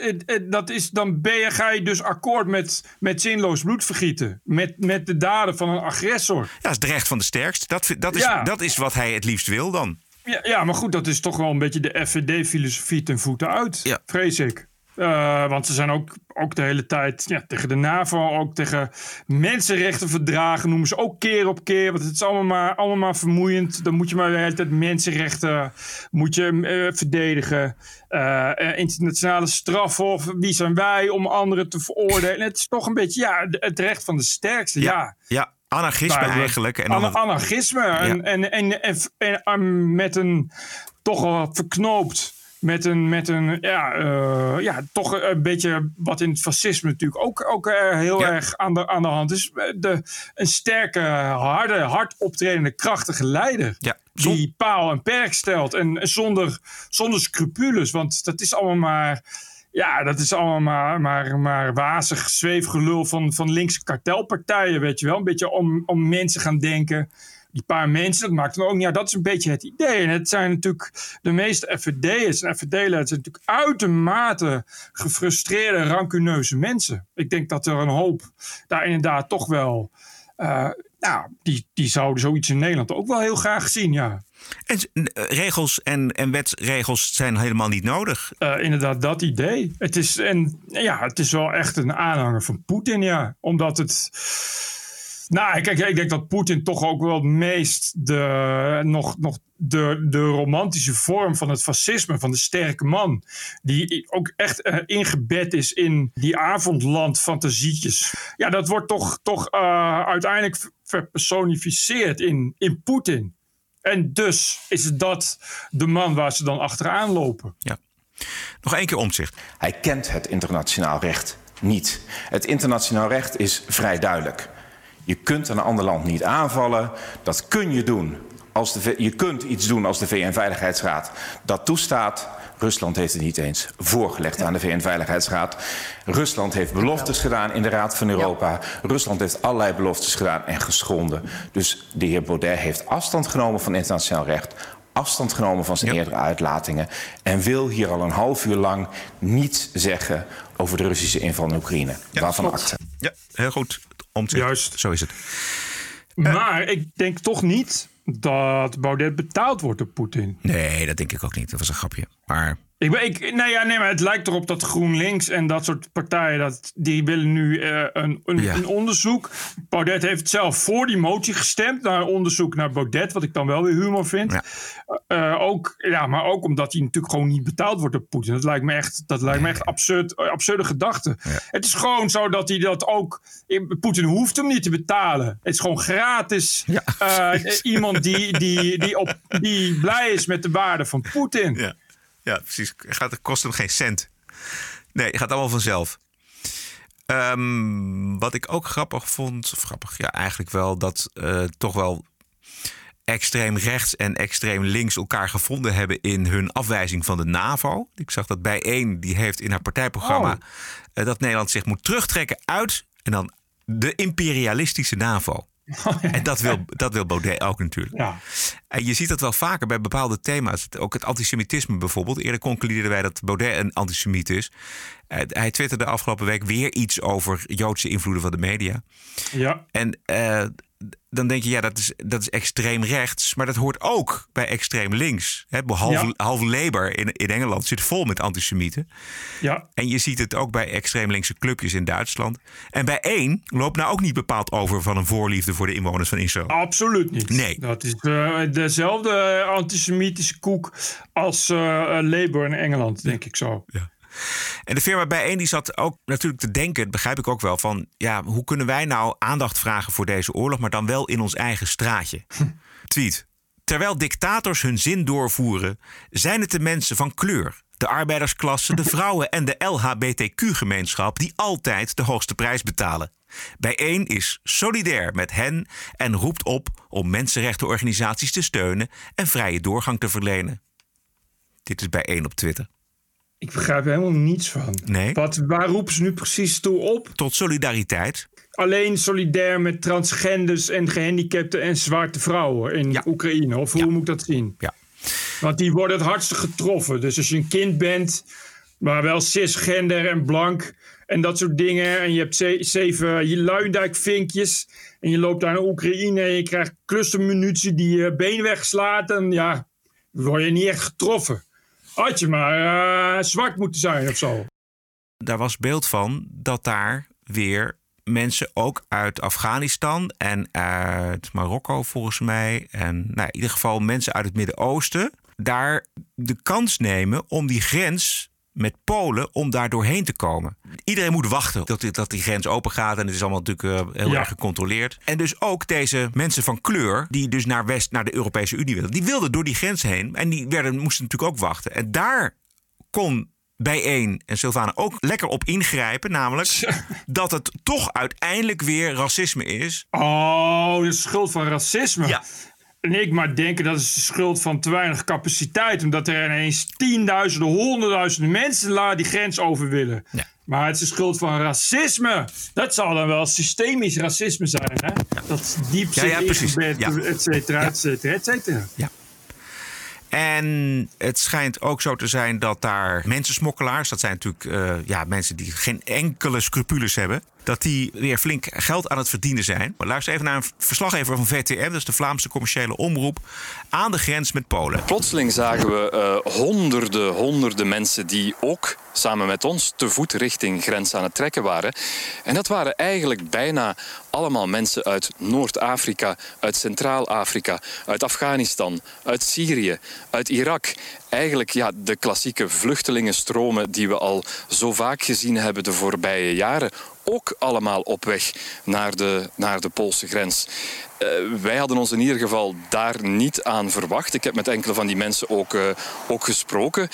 dat is, dan ben je, ga je dus akkoord met, met zinloos bloedvergieten. Met, met de daden van een agressor. Ja, dat is het recht van de sterkste. Dat, dat, is, Ja. dat is wat hij het liefst wil dan. Ja, ja, maar goed, dat is toch wel een beetje de FVD-filosofie ten voeten uit, Ja. vrees ik. Eh, want ze zijn ook, ook de hele tijd ja, tegen de NAVO, ook tegen mensenrechtenverdragen noemen ze ook keer op keer. Want het is allemaal maar, allemaal maar vermoeiend. Dan moet je maar de hele tijd mensenrechten moet je, eh, verdedigen. Eh, internationale strafhof, wie zijn wij om anderen te veroordelen? Het is toch een beetje ja, het recht van de sterkste, ja. Ja, anarchisme we- eigenlijk. En dan Ana- anarchisme. En, en, en, en, en, en met een toch wel verknoopt. Met een, met een ja, eh, ja, toch een beetje wat in het fascisme natuurlijk ook, ook eh, heel Ja. erg aan de, aan de hand is. De, een sterke, harde, hard optredende, krachtige leider. Ja, zon- Die paal en perk stelt. En zonder, zonder scrupules. Want dat is allemaal maar. Ja, dat is allemaal maar, maar, maar wazig zweefgelul van, van linkse kartelpartijen, weet je wel. Een beetje om, om mensen gaan denken. Die paar mensen, dat maakt dan ook niet uit. Dat is een beetje het idee. En het zijn natuurlijk de meeste FVD'ers en FVD-leiders... zijn natuurlijk uitermate gefrustreerde, rancuneuze mensen. Ik denk dat er een hoop daar inderdaad toch wel... eh, nou, die, die zouden zoiets in Nederland ook wel heel graag zien, ja. En eh, regels en, en wetsregels zijn helemaal niet nodig. Eh, inderdaad, dat idee. Het is, en, ja, het is wel echt een aanhanger van Poetin, ja. Omdat het. Nou, kijk, ik denk dat Poetin toch ook wel het meest de, nog, nog de, de romantische vorm van het fascisme, van de sterke man, die ook echt eh, ingebed is in die avondland-fantasietjes. Ja, dat wordt toch, toch uiteindelijk verpersonificeerd in, in Poetin. En dus is dat de man waar ze dan achteraan lopen. Ja. Nog één keer omzicht. Hij kent het internationaal recht niet. Het internationaal recht is vrij duidelijk. Je kunt een ander land niet aanvallen. Dat kun je doen. Als de, je kunt iets doen als de VN-veiligheidsraad dat toestaat. Rusland heeft het niet eens voorgelegd aan de VN-veiligheidsraad. Rusland heeft beloftes gedaan in de Raad van Europa. Rusland heeft allerlei beloftes gedaan en geschonden. Dus de heer Baudet heeft afstand genomen van internationaal recht afstand genomen van zijn Ja. eerdere uitlatingen. En wil hier al een half uur lang niets zeggen over de Russische inval in Oekraïne. Waarvan klopt. acte. Ja, heel goed. Omzicht. Juist. Zo is het. Maar ik denk toch niet dat Baudet betaald wordt door Poetin. Nee, dat denk ik ook niet. Dat was een grapje. Maar Ik, ja, nee, maar het lijkt erop dat GroenLinks en dat soort partijen... Dat, die willen nu eh, een, een, Ja. een onderzoek. Baudet heeft zelf voor die motie gestemd... naar onderzoek naar Baudet, wat ik dan wel weer humor vind. Ja. Eh, ook, ja, maar ook omdat hij natuurlijk gewoon niet betaald wordt door Poetin. Dat lijkt me echt, dat lijkt me echt absurd, eh, absurde gedachte. Het is gewoon zo dat hij dat ook... Poetin hoeft hem niet te betalen. Het is gewoon gratis. Iemand die, die, die, op, die blij is met de waarde van Poetin. ja, ja precies. Het gaat- het kost hem geen cent. Nee, het gaat allemaal vanzelf. Ehm, wat ik ook grappig vond, of grappig, ja, eigenlijk wel dat uh, toch wel extreem rechts en extreem links elkaar gevonden hebben in hun afwijzing van de NAVO. Ik zag dat bij één, die heeft in haar partijprogramma Oh. eh, dat Nederland zich moet terugtrekken uit en dan de imperialistische NAVO. En dat wil, dat wil Baudet ook natuurlijk. Ja. En je ziet dat wel vaker bij bepaalde thema's. Ook het antisemitisme bijvoorbeeld. Eerder concludeerden wij dat Baudet een antisemiet is. Eh, hij twitterde afgelopen week weer iets over Joodse invloeden van de media. Ja. En eh, dan denk je, ja, dat is, dat is extreem rechts. Maar dat hoort ook bij extreem links. Hè, halve, Ja. halve Labour in, in Engeland zit vol met antisemieten. Ja. En je ziet het ook bij extreem linkse clubjes in Duitsland. En bij één loopt nou ook niet bepaald over van een voorliefde voor de inwoners van Israël. Absoluut niet. Nee. Dat is eh, dezelfde antisemitische koek als Labour in Engeland, denk ik zo. En de firma bijeen die zat ook natuurlijk te denken, dat begrijp ik ook wel, van ja, hoe kunnen wij nou aandacht vragen voor deze oorlog, maar dan wel in ons eigen straatje? Tweet. Terwijl dictators hun zin doorvoeren, zijn het de mensen van kleur, de arbeidersklasse, de vrouwen en de LHBTQ-gemeenschap die altijd de hoogste prijs betalen. Bijeen is solidair met hen en roept op om mensenrechtenorganisaties te steunen en vrije doorgang te verlenen. Dit is bijeen op Twitter. Ik begrijp er helemaal niets van. Nee. Wat, waar roepen ze nu precies toe op? Tot solidariteit. Alleen solidair met transgenders en gehandicapten en zwarte vrouwen in Ja. Oekraïne. Of hoe Ja. moet ik dat zien? Ja. Want die worden het hardste getroffen. Dus als je een kind bent, maar wel cisgender en blank en dat soort dingen. En je hebt ze- zeven luidijkvinkjes. En je loopt daar naar Oekraïne en je krijgt clustermunitie die je been wegslaat. En ja, word je niet echt getroffen. Had je maar eh, zwart moeten zijn of zo. daar was beeld van dat daar weer mensen ook uit Afghanistan en uit Marokko volgens mij. En nou, in ieder geval mensen uit het Midden-Oosten. Daar de kans nemen om die grens met Polen om daar doorheen te komen. Iedereen moet wachten tot die, dat die grens open gaat. En het is allemaal natuurlijk eh, heel Ja. erg gecontroleerd. En dus ook deze mensen van kleur, die dus naar West, naar de Europese Unie wilden, die wilden door die grens heen. En die werden, moesten natuurlijk ook wachten. En daar kon bijeen en Sylvana ook lekker op ingrijpen. Namelijk dat het toch uiteindelijk weer racisme is. Oh, de schuld van racisme. Ja. En ik maar denken dat is de schuld van te weinig capaciteit. Omdat er ineens tienduizenden, honderdduizenden mensen la die grens over willen. Ja. Maar het is de schuld van racisme. Dat zal dan wel systemisch racisme zijn. Hè? Dat is diep Ja, ja, zit precies. ingebed, Ja. et cetera, Ja. et cetera, et cetera. En het schijnt ook zo te zijn dat daar mensensmokkelaars, dat zijn natuurlijk eh, ja, mensen die geen enkele scrupules hebben, dat die weer flink geld aan het verdienen zijn. Maar luister even naar een verslaggever van VTM, dat is de Vlaamse commerciële omroep, aan de grens met Polen. Plotseling zagen we eh, honderden, honderden mensen die ook samen met ons te voet richting grens aan het trekken waren. En dat waren eigenlijk bijna allemaal mensen uit Noord-Afrika, uit Centraal-Afrika, uit Afghanistan, uit Syrië, uit Irak. Eigenlijk ja, de klassieke vluchtelingenstromen die we al zo vaak gezien hebben de voorbije jaren. Ook allemaal op weg naar de, naar de Poolse grens. Eh, wij hadden ons in ieder geval daar niet aan verwacht. Ik heb met enkele van die mensen ook, eh, ook gesproken.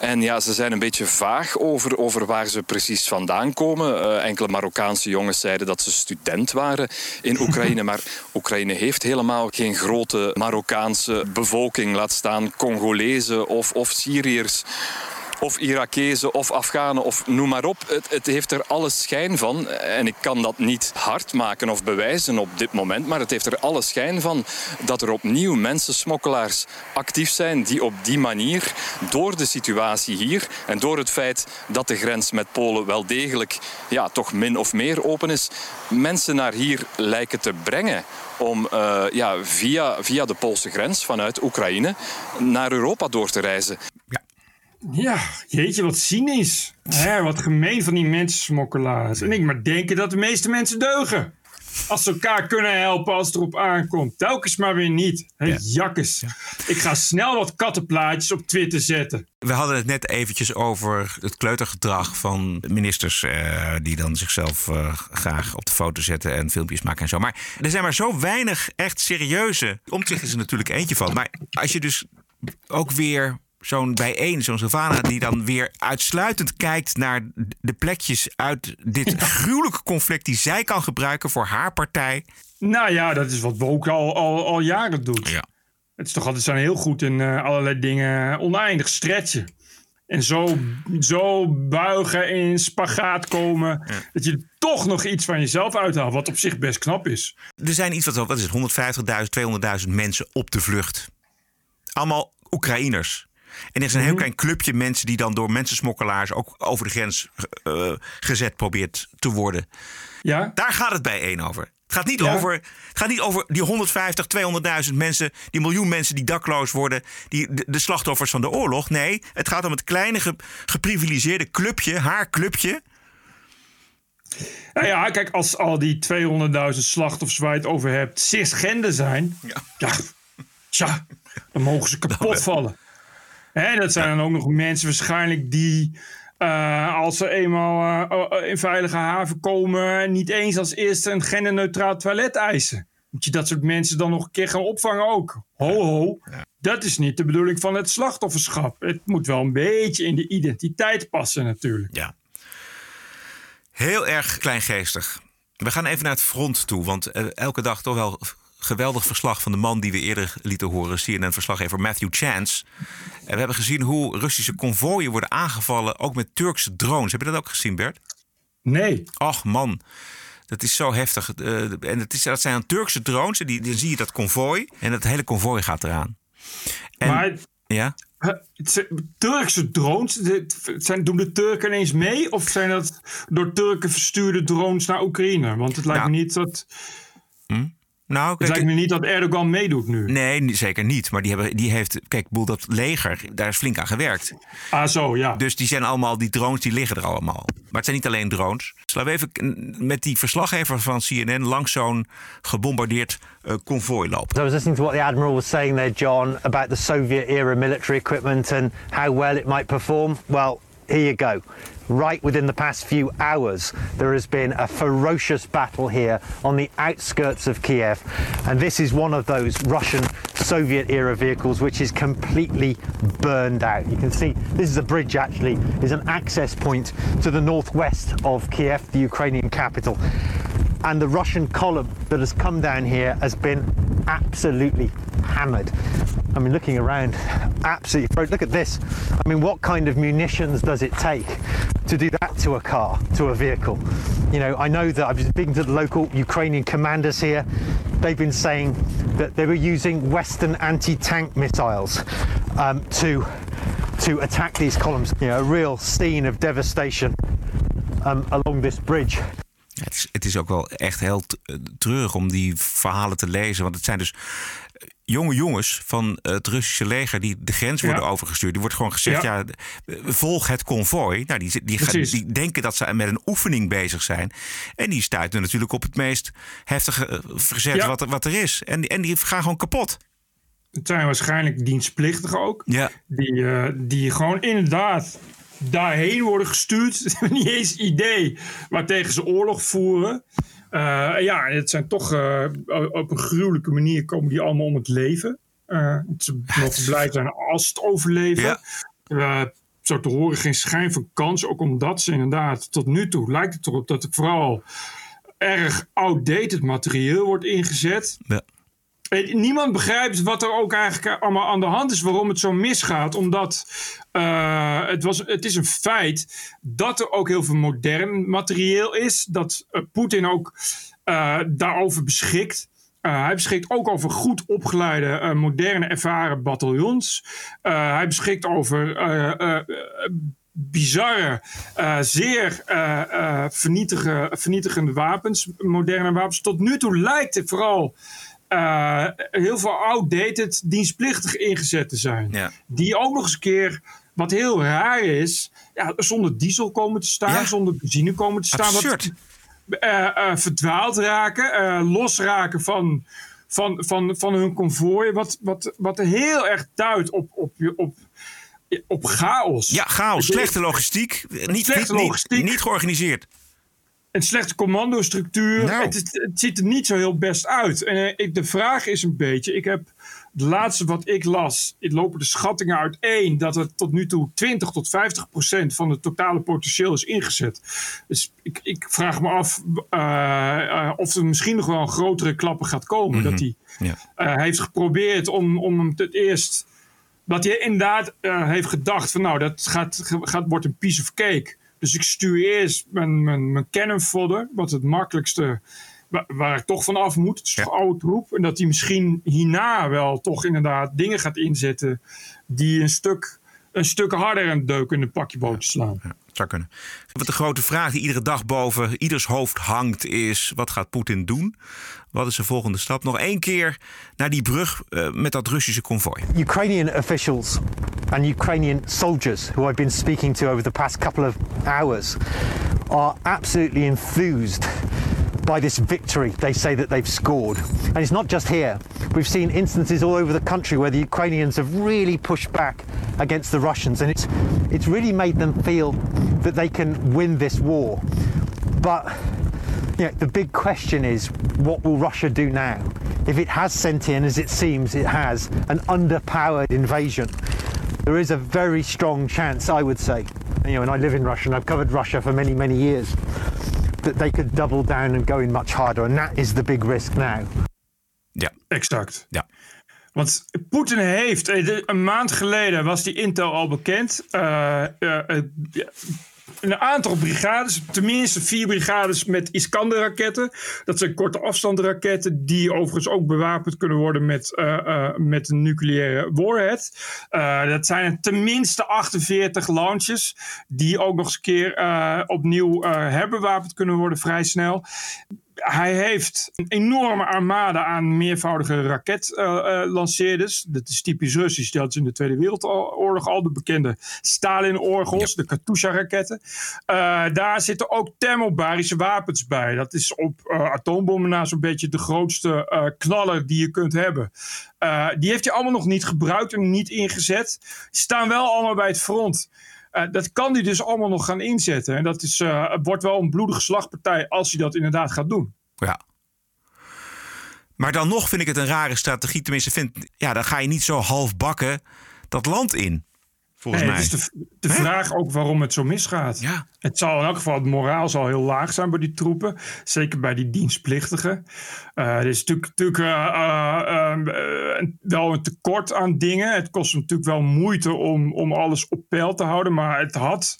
En ja, ze zijn een beetje vaag over, over waar ze precies vandaan komen. Eh, enkele Marokkaanse jongens zeiden dat ze student waren in Oekraïne. Maar Oekraïne heeft helemaal geen grote Marokkaanse bevolking. Laat staan Congolezen of, of Syriërs of Irakezen of Afghanen of noem maar op. Het, het heeft er alle schijn van. En ik kan dat niet hard maken of bewijzen op dit moment. Maar het heeft er alle schijn van dat er opnieuw mensensmokkelaars actief zijn. Die op die manier, door de situatie hier en door het feit dat de grens met Polen wel degelijk ja, toch min of meer open is, mensen naar hier lijken te brengen om eh, ja, via, via de Poolse grens vanuit Oekraïne naar Europa door te reizen. Ja, jeetje, wat cynisch. Hè, wat gemeen van die mensensmokkelaars. En ik maar denken dat de meeste mensen deugen. Als ze elkaar kunnen helpen als het erop aankomt. Telkens maar weer niet. Hé, jakkes. Ik ga snel wat kattenplaatjes op Twitter zetten. We hadden het net eventjes over het kleutergedrag van ministers eh, die dan zichzelf eh, graag op de foto zetten en filmpjes maken en zo. Maar er zijn maar zo weinig echt serieuze. Omtzigt is er natuurlijk eentje van. Maar als je dus ook weer zo'n bijeen, zo'n Savannah, die dan weer uitsluitend kijkt naar de plekjes uit dit gruwelijke conflict die zij kan gebruiken voor haar partij. Nou ja, dat is wat Woke al, al, al jaren doet. Ja. Het is toch altijd zijn heel goed in eh, allerlei dingen oneindig stretchen. En zo, zo buigen in spagaat komen. Dat je toch nog iets van jezelf uithaalt. Wat op zich best knap is. Er zijn iets wat, wat is het, 150.000, 200.000 mensen op de vlucht. Allemaal Oekraïners. En er is een heel klein clubje mensen die dan door mensensmokkelaars ook over de grens eh, gezet probeert te worden. Ja? Daar gaat het bij één over. Het gaat niet, over, het gaat niet over die 150, 200.000 mensen, die miljoen mensen die dakloos worden, die, de, de slachtoffers van de oorlog. Nee, het gaat om het kleine ge, geprivilegeerde clubje, haar clubje. Nou ja, kijk, als al die 200.000 slachtoffers waar je het over hebt cisgender zijn, ja, ja tja, dan mogen ze kapot vallen. Hè, dat zijn dan ook nog mensen waarschijnlijk die uh, als ze eenmaal uh, in veilige haven komen, niet eens als eerste een genderneutraal toilet eisen. Moet je dat soort mensen dan nog een keer gaan opvangen ook? Ho, ho. Dat is niet de bedoeling van het slachtofferschap. Het moet wel een beetje in de identiteit passen natuurlijk. Ja. Heel erg kleingeestig. We gaan even naar het front toe, want uh, elke dag toch wel geweldig verslag van de man die we eerder lieten horen, CNN-verslaggever Matthew Chance. En we hebben gezien hoe Russische konvooien worden aangevallen, ook met Turkse drones. Heb je dat ook gezien, Bert? Nee. Ach man, dat is zo heftig. Uh, en het is, dat zijn Turkse drones. En die, dan zie je dat konvooi. En dat hele konvooi gaat eraan. En, maar ja? Turkse drones, zijn, doen de Turken ineens mee? Of zijn dat door Turken verstuurde drones naar Oekraïne? Want het lijkt Nou. me niet dat... Hm? Nou, Het kijk, lijkt me niet dat Erdogan meedoet nu. Nee, zeker niet. Maar die, hebben, die heeft, kijk, boel dat leger, daar is flink aan gewerkt. Ah, zo, ja. Dus die zijn allemaal, die drones, die liggen er allemaal. Maar het zijn niet alleen drones. Dus laten we even met die verslaggever van CNN langs zo'n gebombardeerd eh, konvooi lopen. I was listening to what the Admiral was saying there, John, about the Soviet era military equipment and how well it might perform. Well, here you go. Right within the past few hours, there has been a ferocious battle here on the outskirts of Kiev. And this is one of those Russian Soviet era vehicles which is completely burned out. You can see this is a bridge actually, is an access point to the northwest of Kiev, the Ukrainian capital. And the Russian column that has come down here has been absolutely hammered. I mean, looking around, absolutely. Look at this. I mean, what kind of munitions does it take to do that to a car, to a vehicle? You know, I know that I've been speaking to the local Ukrainian commanders here. They've been saying that they were using Western anti-tank missiles um, to to attack these columns. You know, a real scene of devastation um, along this bridge. Het, is, het is ook wel echt heel treurig om die verhalen te lezen. Want het zijn dus jonge jongens van het Russische leger die de grens worden Ja. overgestuurd. Die wordt gewoon gezegd, ja, Ja. volg het konvooi. Nou, die, die, gaan- Precies. die denken dat ze met een oefening bezig zijn. En die stuiten natuurlijk op het meest heftige eh, verzet Ja. wat, er, wat er is. En, die- en die gaan gewoon kapot. Het zijn waarschijnlijk dienstplichtigen ook. Ja. Die, eh, die gewoon inderdaad daarheen worden gestuurd. Ze hebben niet eens idee waartegen ze oorlog voeren. Eh, ja, het zijn toch eh, op een gruwelijke manier komen die allemaal om het leven. Eh, ze mogen blij zijn als het overleven. Ja. Zo te horen geen schijn van kans. Ook omdat ze inderdaad tot nu toe lijkt het erop dat er vooral erg outdated materieel wordt ingezet. Ja. Niemand begrijpt wat er ook eigenlijk allemaal aan de hand is, waarom het zo misgaat. Omdat eh, het, was, het is een feit dat er ook heel veel modern materieel is. Dat eh, Poetin ook eh, daarover beschikt. Hij beschikt ook over goed opgeleide, moderne, ervaren bataljons. Hij beschikt over bizarre, zeer vernietige, vernietigende wapens, moderne wapens. Tot nu toe lijkt het vooral eh, heel veel outdated dienstplichtig ingezet te zijn. Ja. Die ook nog eens een keer, wat heel raar is, ja, zonder diesel komen te staan, Ja. zonder benzine komen te staan. Wat- Absurd. eh, eh, verdwaald raken, losraken van, van, van, van hun konvooi. Wat, wat, wat heel erg duidt op, op, op, op chaos. Ja, chaos, slechte logistiek. Niet, Slechte niet, logistiek. Niet, niet georganiseerd. Een slechte commandostructuur. Nou. Het, het ziet er niet zo heel best uit. En eh, ik, de vraag is een beetje: ik heb Het laatste wat ik las, het lopen de schattingen uiteen dat het tot nu toe 20 tot 50 procent van het totale potentieel is ingezet. Dus ik, ik vraag me af uh, uh, of er misschien nog wel een grotere klappen gaat komen. Dat hij Ja. uh, heeft geprobeerd om, om hem het eerst. Dat hij inderdaad heeft gedacht: van nou, dat gaat, gaat, wordt een piece of cake. Dus ik stuur eerst mijn, mijn, mijn fodder, wat het makkelijkste. Waar, ik toch van af moet. Het is toch oude troep. En dat hij misschien hierna wel toch inderdaad dingen gaat inzetten. die een stuk, een stuk harder een deuk in het pakje boter slaan. Ja, zou kunnen. Wat de grote vraag die iedere dag boven ieders hoofd hangt is: wat gaat Poetin doen? Wat is de volgende stap? Nog één keer naar die brug uh, met dat Russische konvooi. Ukrainian officials and Ukrainian soldiers who I've been speaking to over the past couple of hours are absolutely enthused by this victory they say that they've scored. And it's not just here. We've seen instances all over the country where the Ukrainians have really pushed back against the Russians and it's it's really made them feel that they can win this war. But you know, the big question is what will Russia do now? If it has sent in, as it seems it has, an underpowered invasion, there is a very strong chance, I would say, you know, and I live in Russia and I've covered Russia for many, many years, that they could double down and go in much harder. And that is the big risk now. Ja. Exact. Ja. Want Poetin heeft, een maand geleden was die intel al bekend. Uh, uh, uh, een aantal brigades, tenminste vier brigades met Iskander-raketten. Dat zijn korte afstandsraketten die overigens ook bewapend kunnen worden met, uh, uh, met een nucleaire warhead. Uh, dat zijn tenminste 48 launches die ook nog eens een keer opnieuw herbewapend kunnen worden vrij snel hij heeft een enorme armada aan meervoudige raketlanceerders. Uh, uh, dat is typisch Russisch. Dat is in de Tweede Wereldoorlog al de bekende Stalin-orgels, ja. de Katusha-raketten. Uh, daar zitten ook thermobarische wapens bij. Dat is op atoombommen na zo'n beetje de grootste knaller die je kunt hebben. die heeft hij allemaal nog niet gebruikt en niet ingezet. Staan wel allemaal bij het front. Uh, dat kan hij dus allemaal nog gaan inzetten. En dat is, uh, wordt wel een bloedige slagpartij als hij dat inderdaad gaat doen. Ja. Maar dan nog vind ik het een rare strategie. Tenminste, vind, ja, dan ga je niet zo half bakken dat land in. Volgens nee, mij. Het is de, de vraag ook waarom het zo misgaat. Ja. Het zal in elk geval, de moraal zal heel laag zijn bij die troepen. Zeker bij die dienstplichtigen. Uh, er is natuurlijk, natuurlijk uh, uh, wel een tekort aan dingen. Het kost natuurlijk wel moeite om, om alles op peil te houden. Maar het had,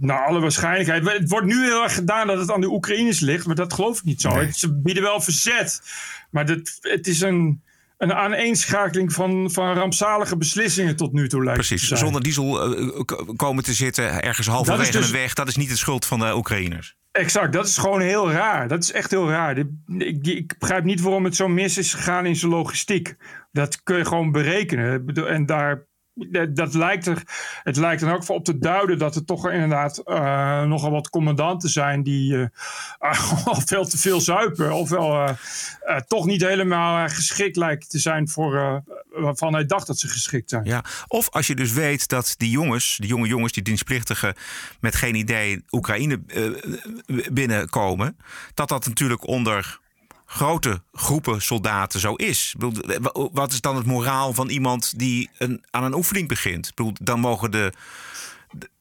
naar alle waarschijnlijkheid... Het wordt nu heel erg gedaan dat het aan de Oekraïners ligt. Maar dat geloof ik niet zo. Nee. Ze bieden wel verzet. Maar dat, het is een een aaneenschakeling van, van rampzalige beslissingen tot nu toe lijkt Precies, te zijn. zonder diesel uh, komen te zitten ergens halverwege dus, een weg. Dat is niet de schuld van de Oekraïners. Exact, dat is gewoon heel raar. Dat is echt heel raar. Ik, ik begrijp niet waarom het zo mis is gegaan in zijn logistiek. Dat kun je gewoon berekenen. En daar dat lijkt er, het lijkt er ook voor op te duiden dat er toch inderdaad uh, nogal wat commandanten zijn die uh, uh, veel te veel zuipen. Ofwel toch niet helemaal geschikt lijken te zijn voor waarvan hij dacht dat ze geschikt zijn. Ja, of als je dus weet dat die jongens, die jonge jongens, die dienstplichtigen met geen idee Oekraïne binnenkomen, dat dat natuurlijk onder grote groepen soldaten zo is. Wat is dan het moraal van iemand die een, aan een oefening begint? Dan mogen de,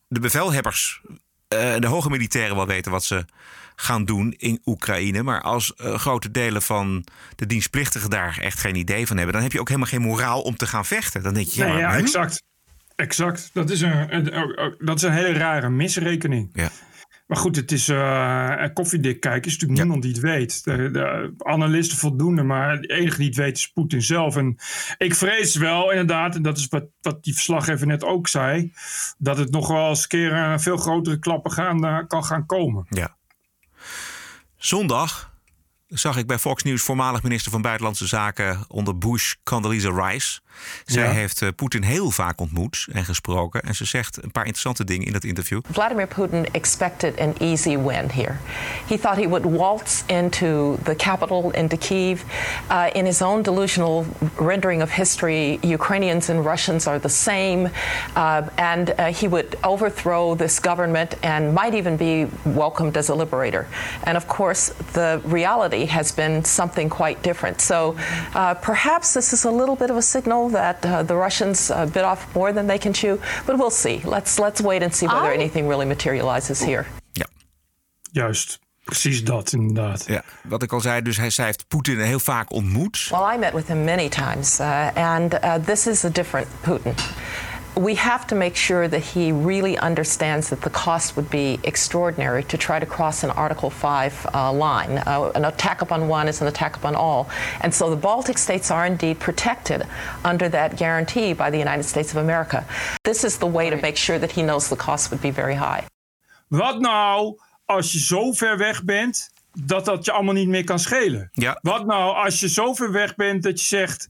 de bevelhebbers en de hoge militairen wel weten wat ze gaan doen in Oekraïne. Maar als uh, grote delen van de dienstplichtigen daar echt geen idee van hebben, dan heb je ook helemaal geen moraal om te gaan vechten. Dan denk je, ja, nee, ja hm? exact. Exact. Dat is een, een, dat is een hele rare misrekening. Ja. Maar goed, het is uh, koffiedik kijken. is natuurlijk ja. niemand die het weet. De, de, analisten voldoende, maar de enige die het weet is Poetin zelf. En ik vrees wel inderdaad, en dat is wat, wat die verslaggever net ook zei, dat het nog wel eens een keer uh, veel grotere klappen gaan, uh, kan gaan komen. Ja. Zondag zag ik bij Fox News voormalig minister van Buitenlandse Zaken onder Bush, Condoleezza Rice. Zij Ja. heeft eh, Poetin heel vaak ontmoet en gesproken. En ze zegt een paar interessante dingen in dat interview. Vladimir Putin expected an easy win here. He thought he would waltz into the capital, into Kiev. Uh, in his own delusional rendering of history, Ukrainians and Russians are the same. Uh, and uh, he would overthrow this government and might even be welcomed as a liberator. And of course, the reality has been something quite different. So uh, perhaps this is a little bit of a signal that uh, the Russians uh, bit off more than they can chew. But we'll see. Let's, let's wait and see whether I- anything really materializes here. Ja. Juist, precies dat inderdaad. Ja, wat ik al zei, dus hij, zij heeft Poetin heel vaak ontmoet. Well, I met with him many times, uh, and uh, this is a different Putin. We have to make sure that he really understands that the cost would be extraordinary to try to cross an Article 5 uh, line. Uh, an attack upon one is an attack upon all. And so the Baltic states are indeed protected under that guarantee by the United States of America. This is the way to make sure that he knows the cost would be very high. Wat nou als je zo ver weg bent dat dat je allemaal niet meer kan schelen? Ja. Wat nou als je zo ver weg bent dat je zegt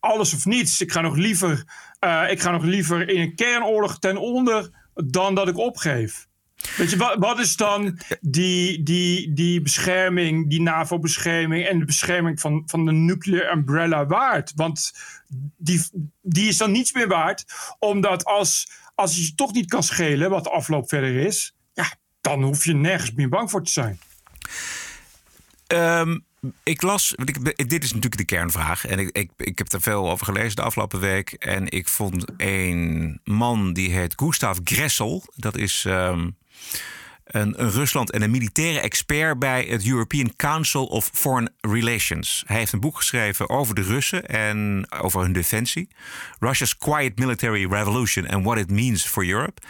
alles of niets. Ik ga nog liever, eh, ik ga nog liever in een kernoorlog ten onder dan dat ik opgeef. Weet je, wat, wat is dan die, die, die bescherming, die NAVO-bescherming en de bescherming van, van de nuclear umbrella waard? Want die, die is dan niets meer waard, omdat als, als je toch niet kan schelen wat de afloop verder is, ja, dan hoef je nergens meer bang voor te zijn. Ehm, ik las, ik, dit is natuurlijk de kernvraag. En ik, ik, ik heb er veel over gelezen de afgelopen week. En ik vond een man die heet Gustav Gressel. Dat is ehm, een, een Rusland en een militaire expert bij het European Council of Foreign Relations. Hij heeft een boek geschreven over de Russen en over hun defensie. Russia's Quiet Military Revolution and What It Means for Europe.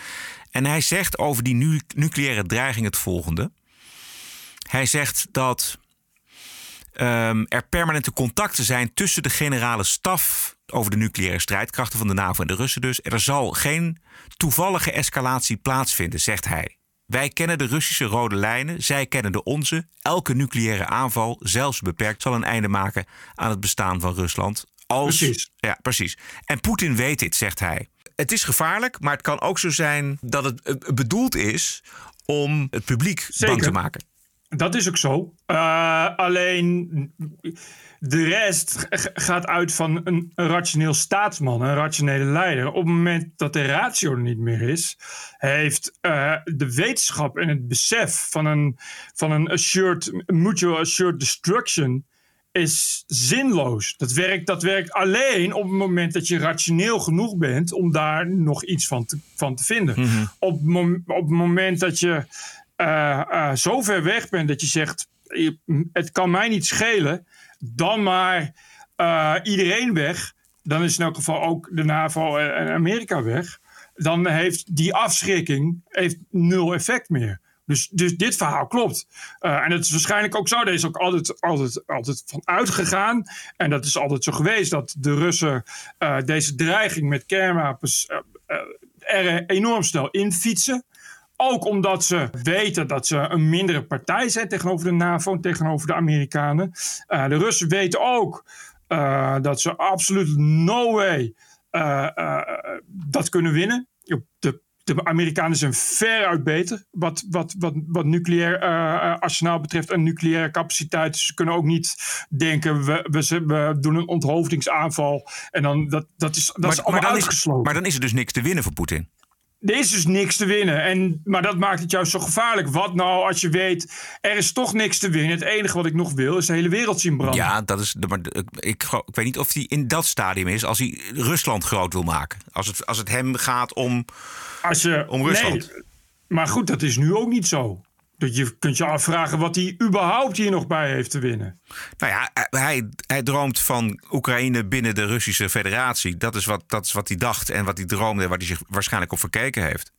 En hij zegt over die nu, nucleaire dreiging het volgende. Hij zegt dat ehm, er permanente contacten zijn tussen de generale staf over de nucleaire strijdkrachten van de NAVO en de Russen dus. Er zal geen toevallige escalatie plaatsvinden, zegt hij. Wij kennen de Russische rode lijnen, zij kennen de onze. Elke nucleaire aanval, zelfs beperkt, zal een einde maken aan het bestaan van Rusland. Als, Precies. Ja, precies. En Poetin weet dit, zegt hij. Het is gevaarlijk, maar het kan ook zo zijn dat het eh, bedoeld is om het publiek bang te maken. Dat is ook zo. Eh, alleen de rest gaat uit van een, een rationeel staatsman, een rationele leider. Op het moment dat de ratio er niet meer is, heeft eh, de wetenschap en het besef van een, van een assured, mutual assured destruction is zinloos. Dat werkt, dat werkt alleen op het moment dat je rationeel genoeg bent om daar nog iets van te, van te vinden. op, het mom- op het moment dat je zo ver weg bent dat je zegt: het kan mij niet schelen, dan maar eh, iedereen weg. Dan is in elk geval ook de NAVO en Amerika weg. Dan heeft die afschrikking heeft nul effect meer. Dus, dus dit verhaal klopt. Eh, en het is waarschijnlijk ook zo. Er is ook altijd, altijd, altijd van uitgegaan. En dat is altijd zo geweest dat de Russen eh, deze dreiging met kernwapens eh, eh, er enorm snel infietsen. Ook omdat ze weten dat ze een mindere partij zijn tegenover de NAVO en tegenover de Amerikanen. Eh, de Russen weten ook eh, dat ze absoluut no way eh, dat kunnen winnen. De, de Amerikanen zijn veruit beter wat, wat, wat, wat nucleair arsenaal betreft en nucleaire capaciteit. Dus ze kunnen ook niet denken, we, we, we doen een onthoofdingsaanval. En dan, dat, dat is, dat is allemaal uitgesloten. Is, maar dan is er dus niks te winnen voor Poetin. Er is dus niks te winnen. En, maar dat maakt het juist zo gevaarlijk. Wat nou als je weet, er is toch niks te winnen. Het enige wat ik nog wil is de hele wereld zien branden. Ja, dat is. Maar ik, ik, ik weet niet of hij in dat stadium is als hij Rusland groot wil maken. Als het, als het hem gaat om, als je, om Rusland. Nee, maar goed, dat is nu ook niet zo. Dat je kunt je afvragen wat hij überhaupt hier nog bij heeft te winnen. Nou ja, hij, hij droomt van Oekraïne binnen de Russische Federatie. Dat is, wat, dat is wat hij dacht en wat hij droomde en waar hij zich waarschijnlijk op verkeken heeft.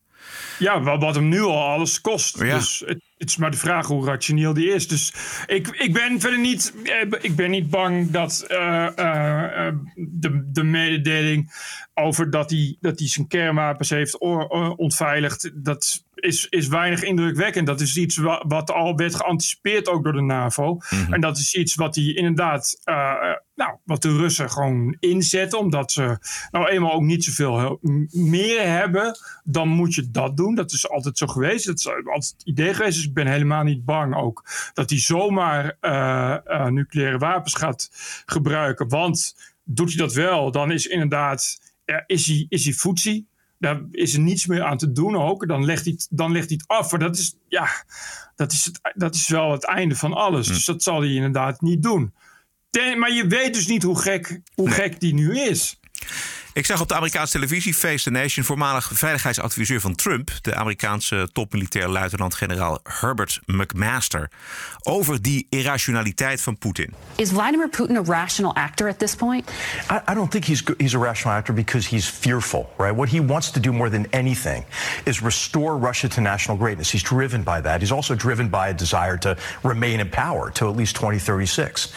Ja, wat, wat hem nu al alles kost. Ja. Dus het, het is maar de vraag hoe rationeel die is. Dus ik, ik ben verder niet, eh, ik ben niet bang dat eh, eh, de, de mededeling over dat hij, dat hij zijn kernwapens heeft ontveiligd, dat, is, is weinig indrukwekkend. Dat is iets wat, wat al werd geanticipeerd ook door de NAVO. En dat is iets wat die inderdaad, uh, nou, wat de Russen gewoon inzetten, omdat ze nou eenmaal ook niet zoveel meer hebben, dan moet je dat doen. Dat is altijd zo geweest. Dat is altijd het idee geweest. Dus ik ben helemaal niet bang ook dat hij zomaar uh, uh, nucleaire wapens gaat gebruiken. Want doet hij dat wel, dan is inderdaad, is hij, is hij voetzie daar is er niets meer aan te doen ook. Dan legt hij het, dan legt hij het af. Maar dat is, ja, dat is, het, dat is wel het einde van alles. Dus dat zal hij inderdaad niet doen. Ten, maar je weet dus niet hoe gek, hoe gek die nu is. Ik zag op de Amerikaanse televisie Face the Nation voormalig veiligheidsadviseur van Trump, de Amerikaanse topmilitair luitenant-generaal Herbert McMaster, over die irrationaliteit van Poetin. Is Vladimir Putin a rational actor at this point? I, I don't think he's he's a rational actor because he's fearful, right? What he wants to do more than anything is restore Russia to national greatness. He's driven by that. He's also driven by a desire to remain in power till at least 2036.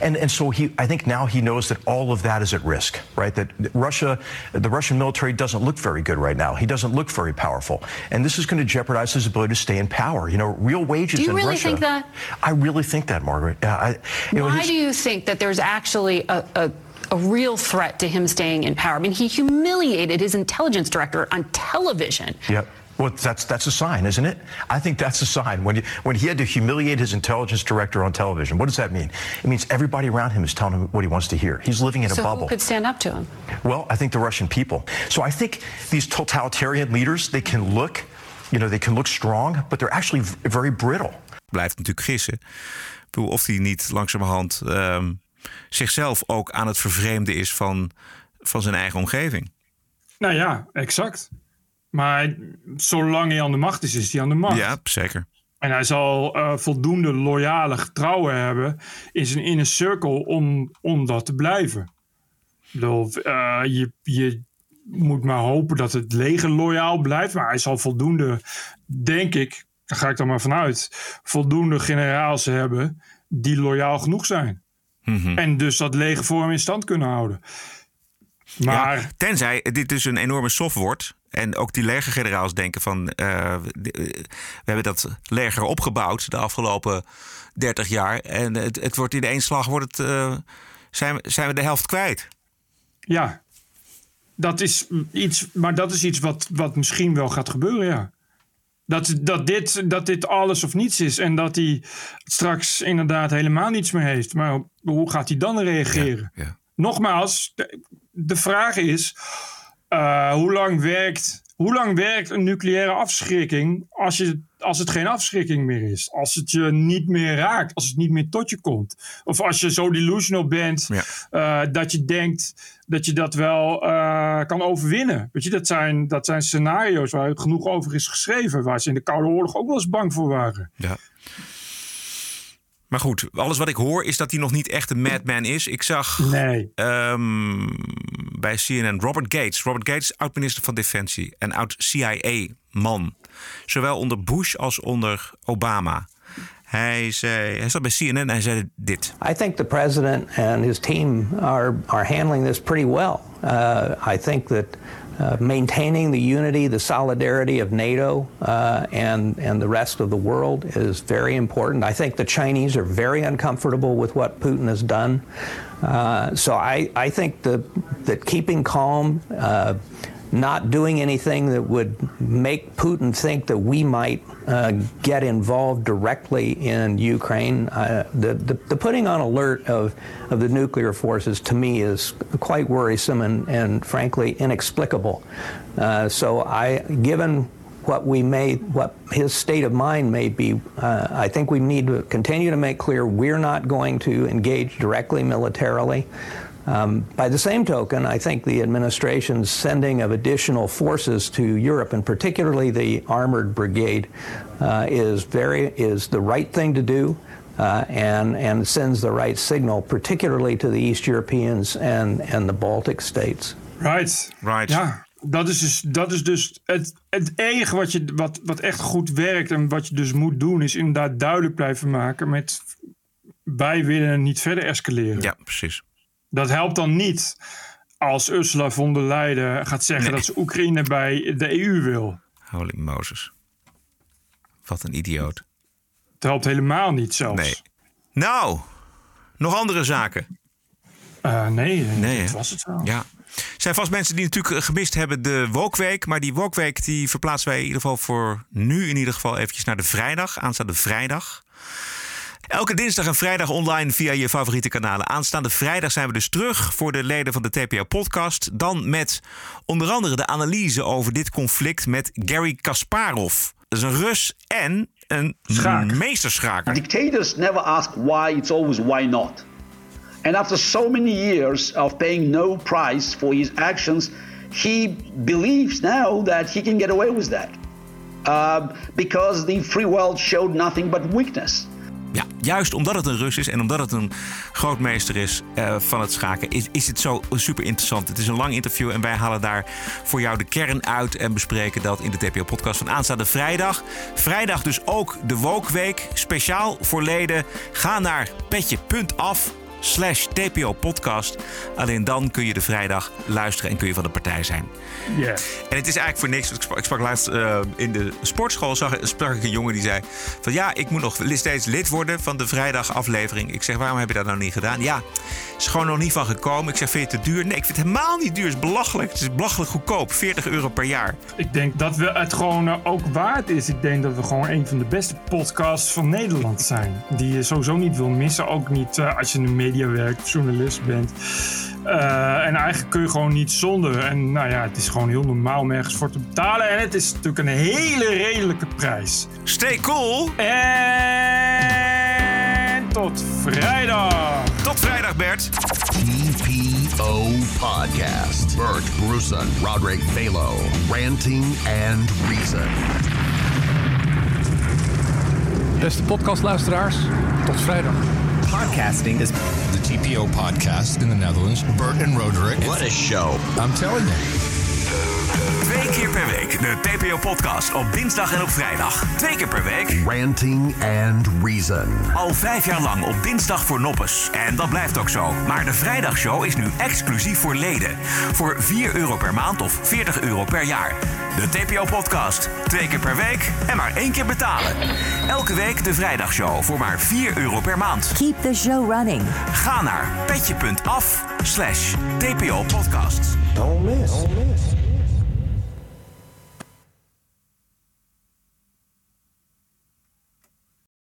And and so he I think now he knows that all of that is at risk, right? That Russia the Russian military doesn't look very good right now. He doesn't look very powerful. And this is going to jeopardize his ability to stay in power. You know, real wages Do you in really Russia. think that? I really think that, Margaret. Yeah, I, you know, Why his- do you think that there's actually a, a a real threat to him staying in power. I mean, he humiliated his intelligence director on television. Yep. Well, that's that's a sign, isn't it? I think that's a sign. When you, when he had to humiliate his intelligence director on television, what does that mean? It means everybody around him is telling him what he wants to hear. He's living in a so bubble. who could stand up to him? Well, I think the Russian people. So I think these totalitarian leaders, they can look, you know, they can look strong, but they're actually very brittle. Blijft natuurlijk gissen. Ik bedoel, of hij niet langzamerhand ehm, zichzelf ook aan het vervreemden is van, van zijn eigen omgeving. Nou ja, exact. Maar zolang hij aan de macht is, is hij aan de macht. Ja, zeker. En hij zal eh, voldoende loyale getrouwen hebben in zijn inner circle om, om dat te blijven. Bedoel, eh, je, je moet maar hopen dat het leger loyaal blijft. Maar hij zal voldoende, denk ik, daar ga ik dan maar vanuit, voldoende generaals hebben die loyaal genoeg zijn. En dus dat leger voor hem in stand kunnen houden. Maar Ja, tenzij dit dus een enorme soft wordt. En ook die legergeneraals denken van... eh, eh, we hebben dat leger opgebouwd de afgelopen 30 jaar. En het, het wordt in één slag wordt het, eh, zijn, we, zijn we de helft kwijt. Ja, dat is iets, maar dat is iets wat, wat misschien wel gaat gebeuren, ja. Dat, dat, dit, dat dit alles of niets is en dat hij straks inderdaad helemaal niets meer heeft. Maar hoe gaat hij dan reageren? Ja, ja. Nogmaals, de, de vraag is: eh, hoe, lang werkt, hoe lang werkt een nucleaire afschrikking als, je, als het geen afschrikking meer is? Als het je niet meer raakt, als het niet meer tot je komt. Of als je zo delusional bent Ja. eh, dat je denkt dat je dat wel eh, kan overwinnen. Weet je, dat zijn, dat zijn scenario's waar genoeg over is geschreven. Waar ze in de Koude Oorlog ook wel eens bang voor waren. Ja. Maar goed, alles wat ik hoor is dat hij nog niet echt een madman is. Ik zag Nee. ehm, bij CNN Robert Gates. Robert Gates, oud-minister van Defensie en oud-CIA-man. Zowel onder Bush als onder Obama. Hij, zei, hij zat bij CNN en hij zei dit. I think the president and his team are, are handling this pretty well. Uh, I think that maintaining the unity, the solidarity of NATO uh, and, and the rest of the world is very important. I think the Chinese are very uncomfortable with what Putin has done. Uh, so I, I think the, that keeping calm, uh, not doing anything that would make Putin think that we might uh, get involved directly in Ukraine. Uh, the, the, the putting on alert of, of the nuclear forces to me is quite worrisome and, and frankly inexplicable. Uh, so I, given what we may, what his state of mind may be, uh, I think we need to continue to make clear we're not going to engage directly militarily. Um, by the same token, I think the administration's sending of additional forces to Europe, and particularly the armored brigade, uh, is very is the right thing to do, uh, and and sends the right signal, particularly to the East Europeans and and the Baltic states. Right. Right. Ja, dat is dus, dat is dus het, het enige wat, je, wat, wat echt goed werkt en wat je dus moet doen, is inderdaad duidelijk blijven maken met wij willen niet verder escaleren. Ja, precies. Dat helpt dan niet als Ursula von der Leyen gaat zeggen Nee. dat ze Oekraïne bij de EU wil. Holy Moses. Wat een idioot. Het helpt helemaal niet zelfs. Nee. Nou, nog andere zaken? Uh, nee, nee, dat was het wel. Ja. Er zijn vast mensen die natuurlijk gemist hebben de Wokweek. Maar die Wokweek die verplaatsen wij in ieder geval voor nu in ieder geval eventjes naar de vrijdag. Aanstaande vrijdag. Elke dinsdag en vrijdag online via je favoriete kanalen. Aanstaande vrijdag zijn we dus terug voor de leden van de TPO-podcast. Dan met onder andere de analyse over dit conflict met Gary Kasparov. Dat is een Rus en een Schaak. meesterschaker. Dictators never ask why, it's always why not. And after so many years of paying no price for his actions, he believes now that he can get away with that. Uh, because the free world showed nothing but weakness. Juist omdat het een Rus is en omdat het een grootmeester is uh, van het schaken, is, is het zo super interessant. Het is een lang interview en wij halen daar voor jou de kern uit en bespreken dat in de TPO-podcast van aanstaande vrijdag. Vrijdag dus ook de Wokweek, speciaal voor leden. Ga naar petje.af slash TPO podcast. Alleen dan kun je de vrijdag luisteren en kun je van de partij zijn. Yeah. En het is eigenlijk voor niks. Ik sprak, ik sprak laatst uh, in de sportschool, zag, sprak ik een jongen die zei... van ja, ik moet nog steeds lid worden van de vrijdagaflevering. Ik zeg, waarom heb je dat nou niet gedaan? Ja, is gewoon nog niet van gekomen. Ik zeg, vind je het te duur? Nee, ik vind het helemaal niet duur. Het is belachelijk. Het is belachelijk goedkoop. 40 euro per jaar. Ik denk dat we het gewoon uh, ook waard is. Ik denk dat we gewoon een van de beste podcasts van Nederland zijn. Die je sowieso niet wil missen. Ook niet uh, als je de media werkt, journalist bent. Uh, en eigenlijk kun je gewoon niet zonder. En nou ja, het is gewoon heel normaal om ergens voor te betalen. En het is natuurlijk een hele redelijke prijs. Stay cool. En tot vrijdag. Tot vrijdag, Bert. TPO Podcast. Bert Bruson, Roderick Balo. Ranting and Reason. Beste podcastluisteraars, tot vrijdag. Podcasting is the TPO podcast in the Netherlands. Bert and Roderick. What a show. I'm telling you. Twee keer per week de TPO-podcast op dinsdag en op vrijdag. Twee keer per week. Ranting and Reason. Al vijf jaar lang op dinsdag voor noppes. En dat blijft ook zo. Maar de vrijdagshow is nu exclusief voor leden. Voor 4 euro per maand of 40 euro per jaar. De TPO-podcast. Twee keer per week en maar één keer betalen. Elke week de vrijdagshow voor maar 4 euro per maand. Keep the show running. Ga naar petje.af slash TPO-podcast. Don't miss. Don't miss.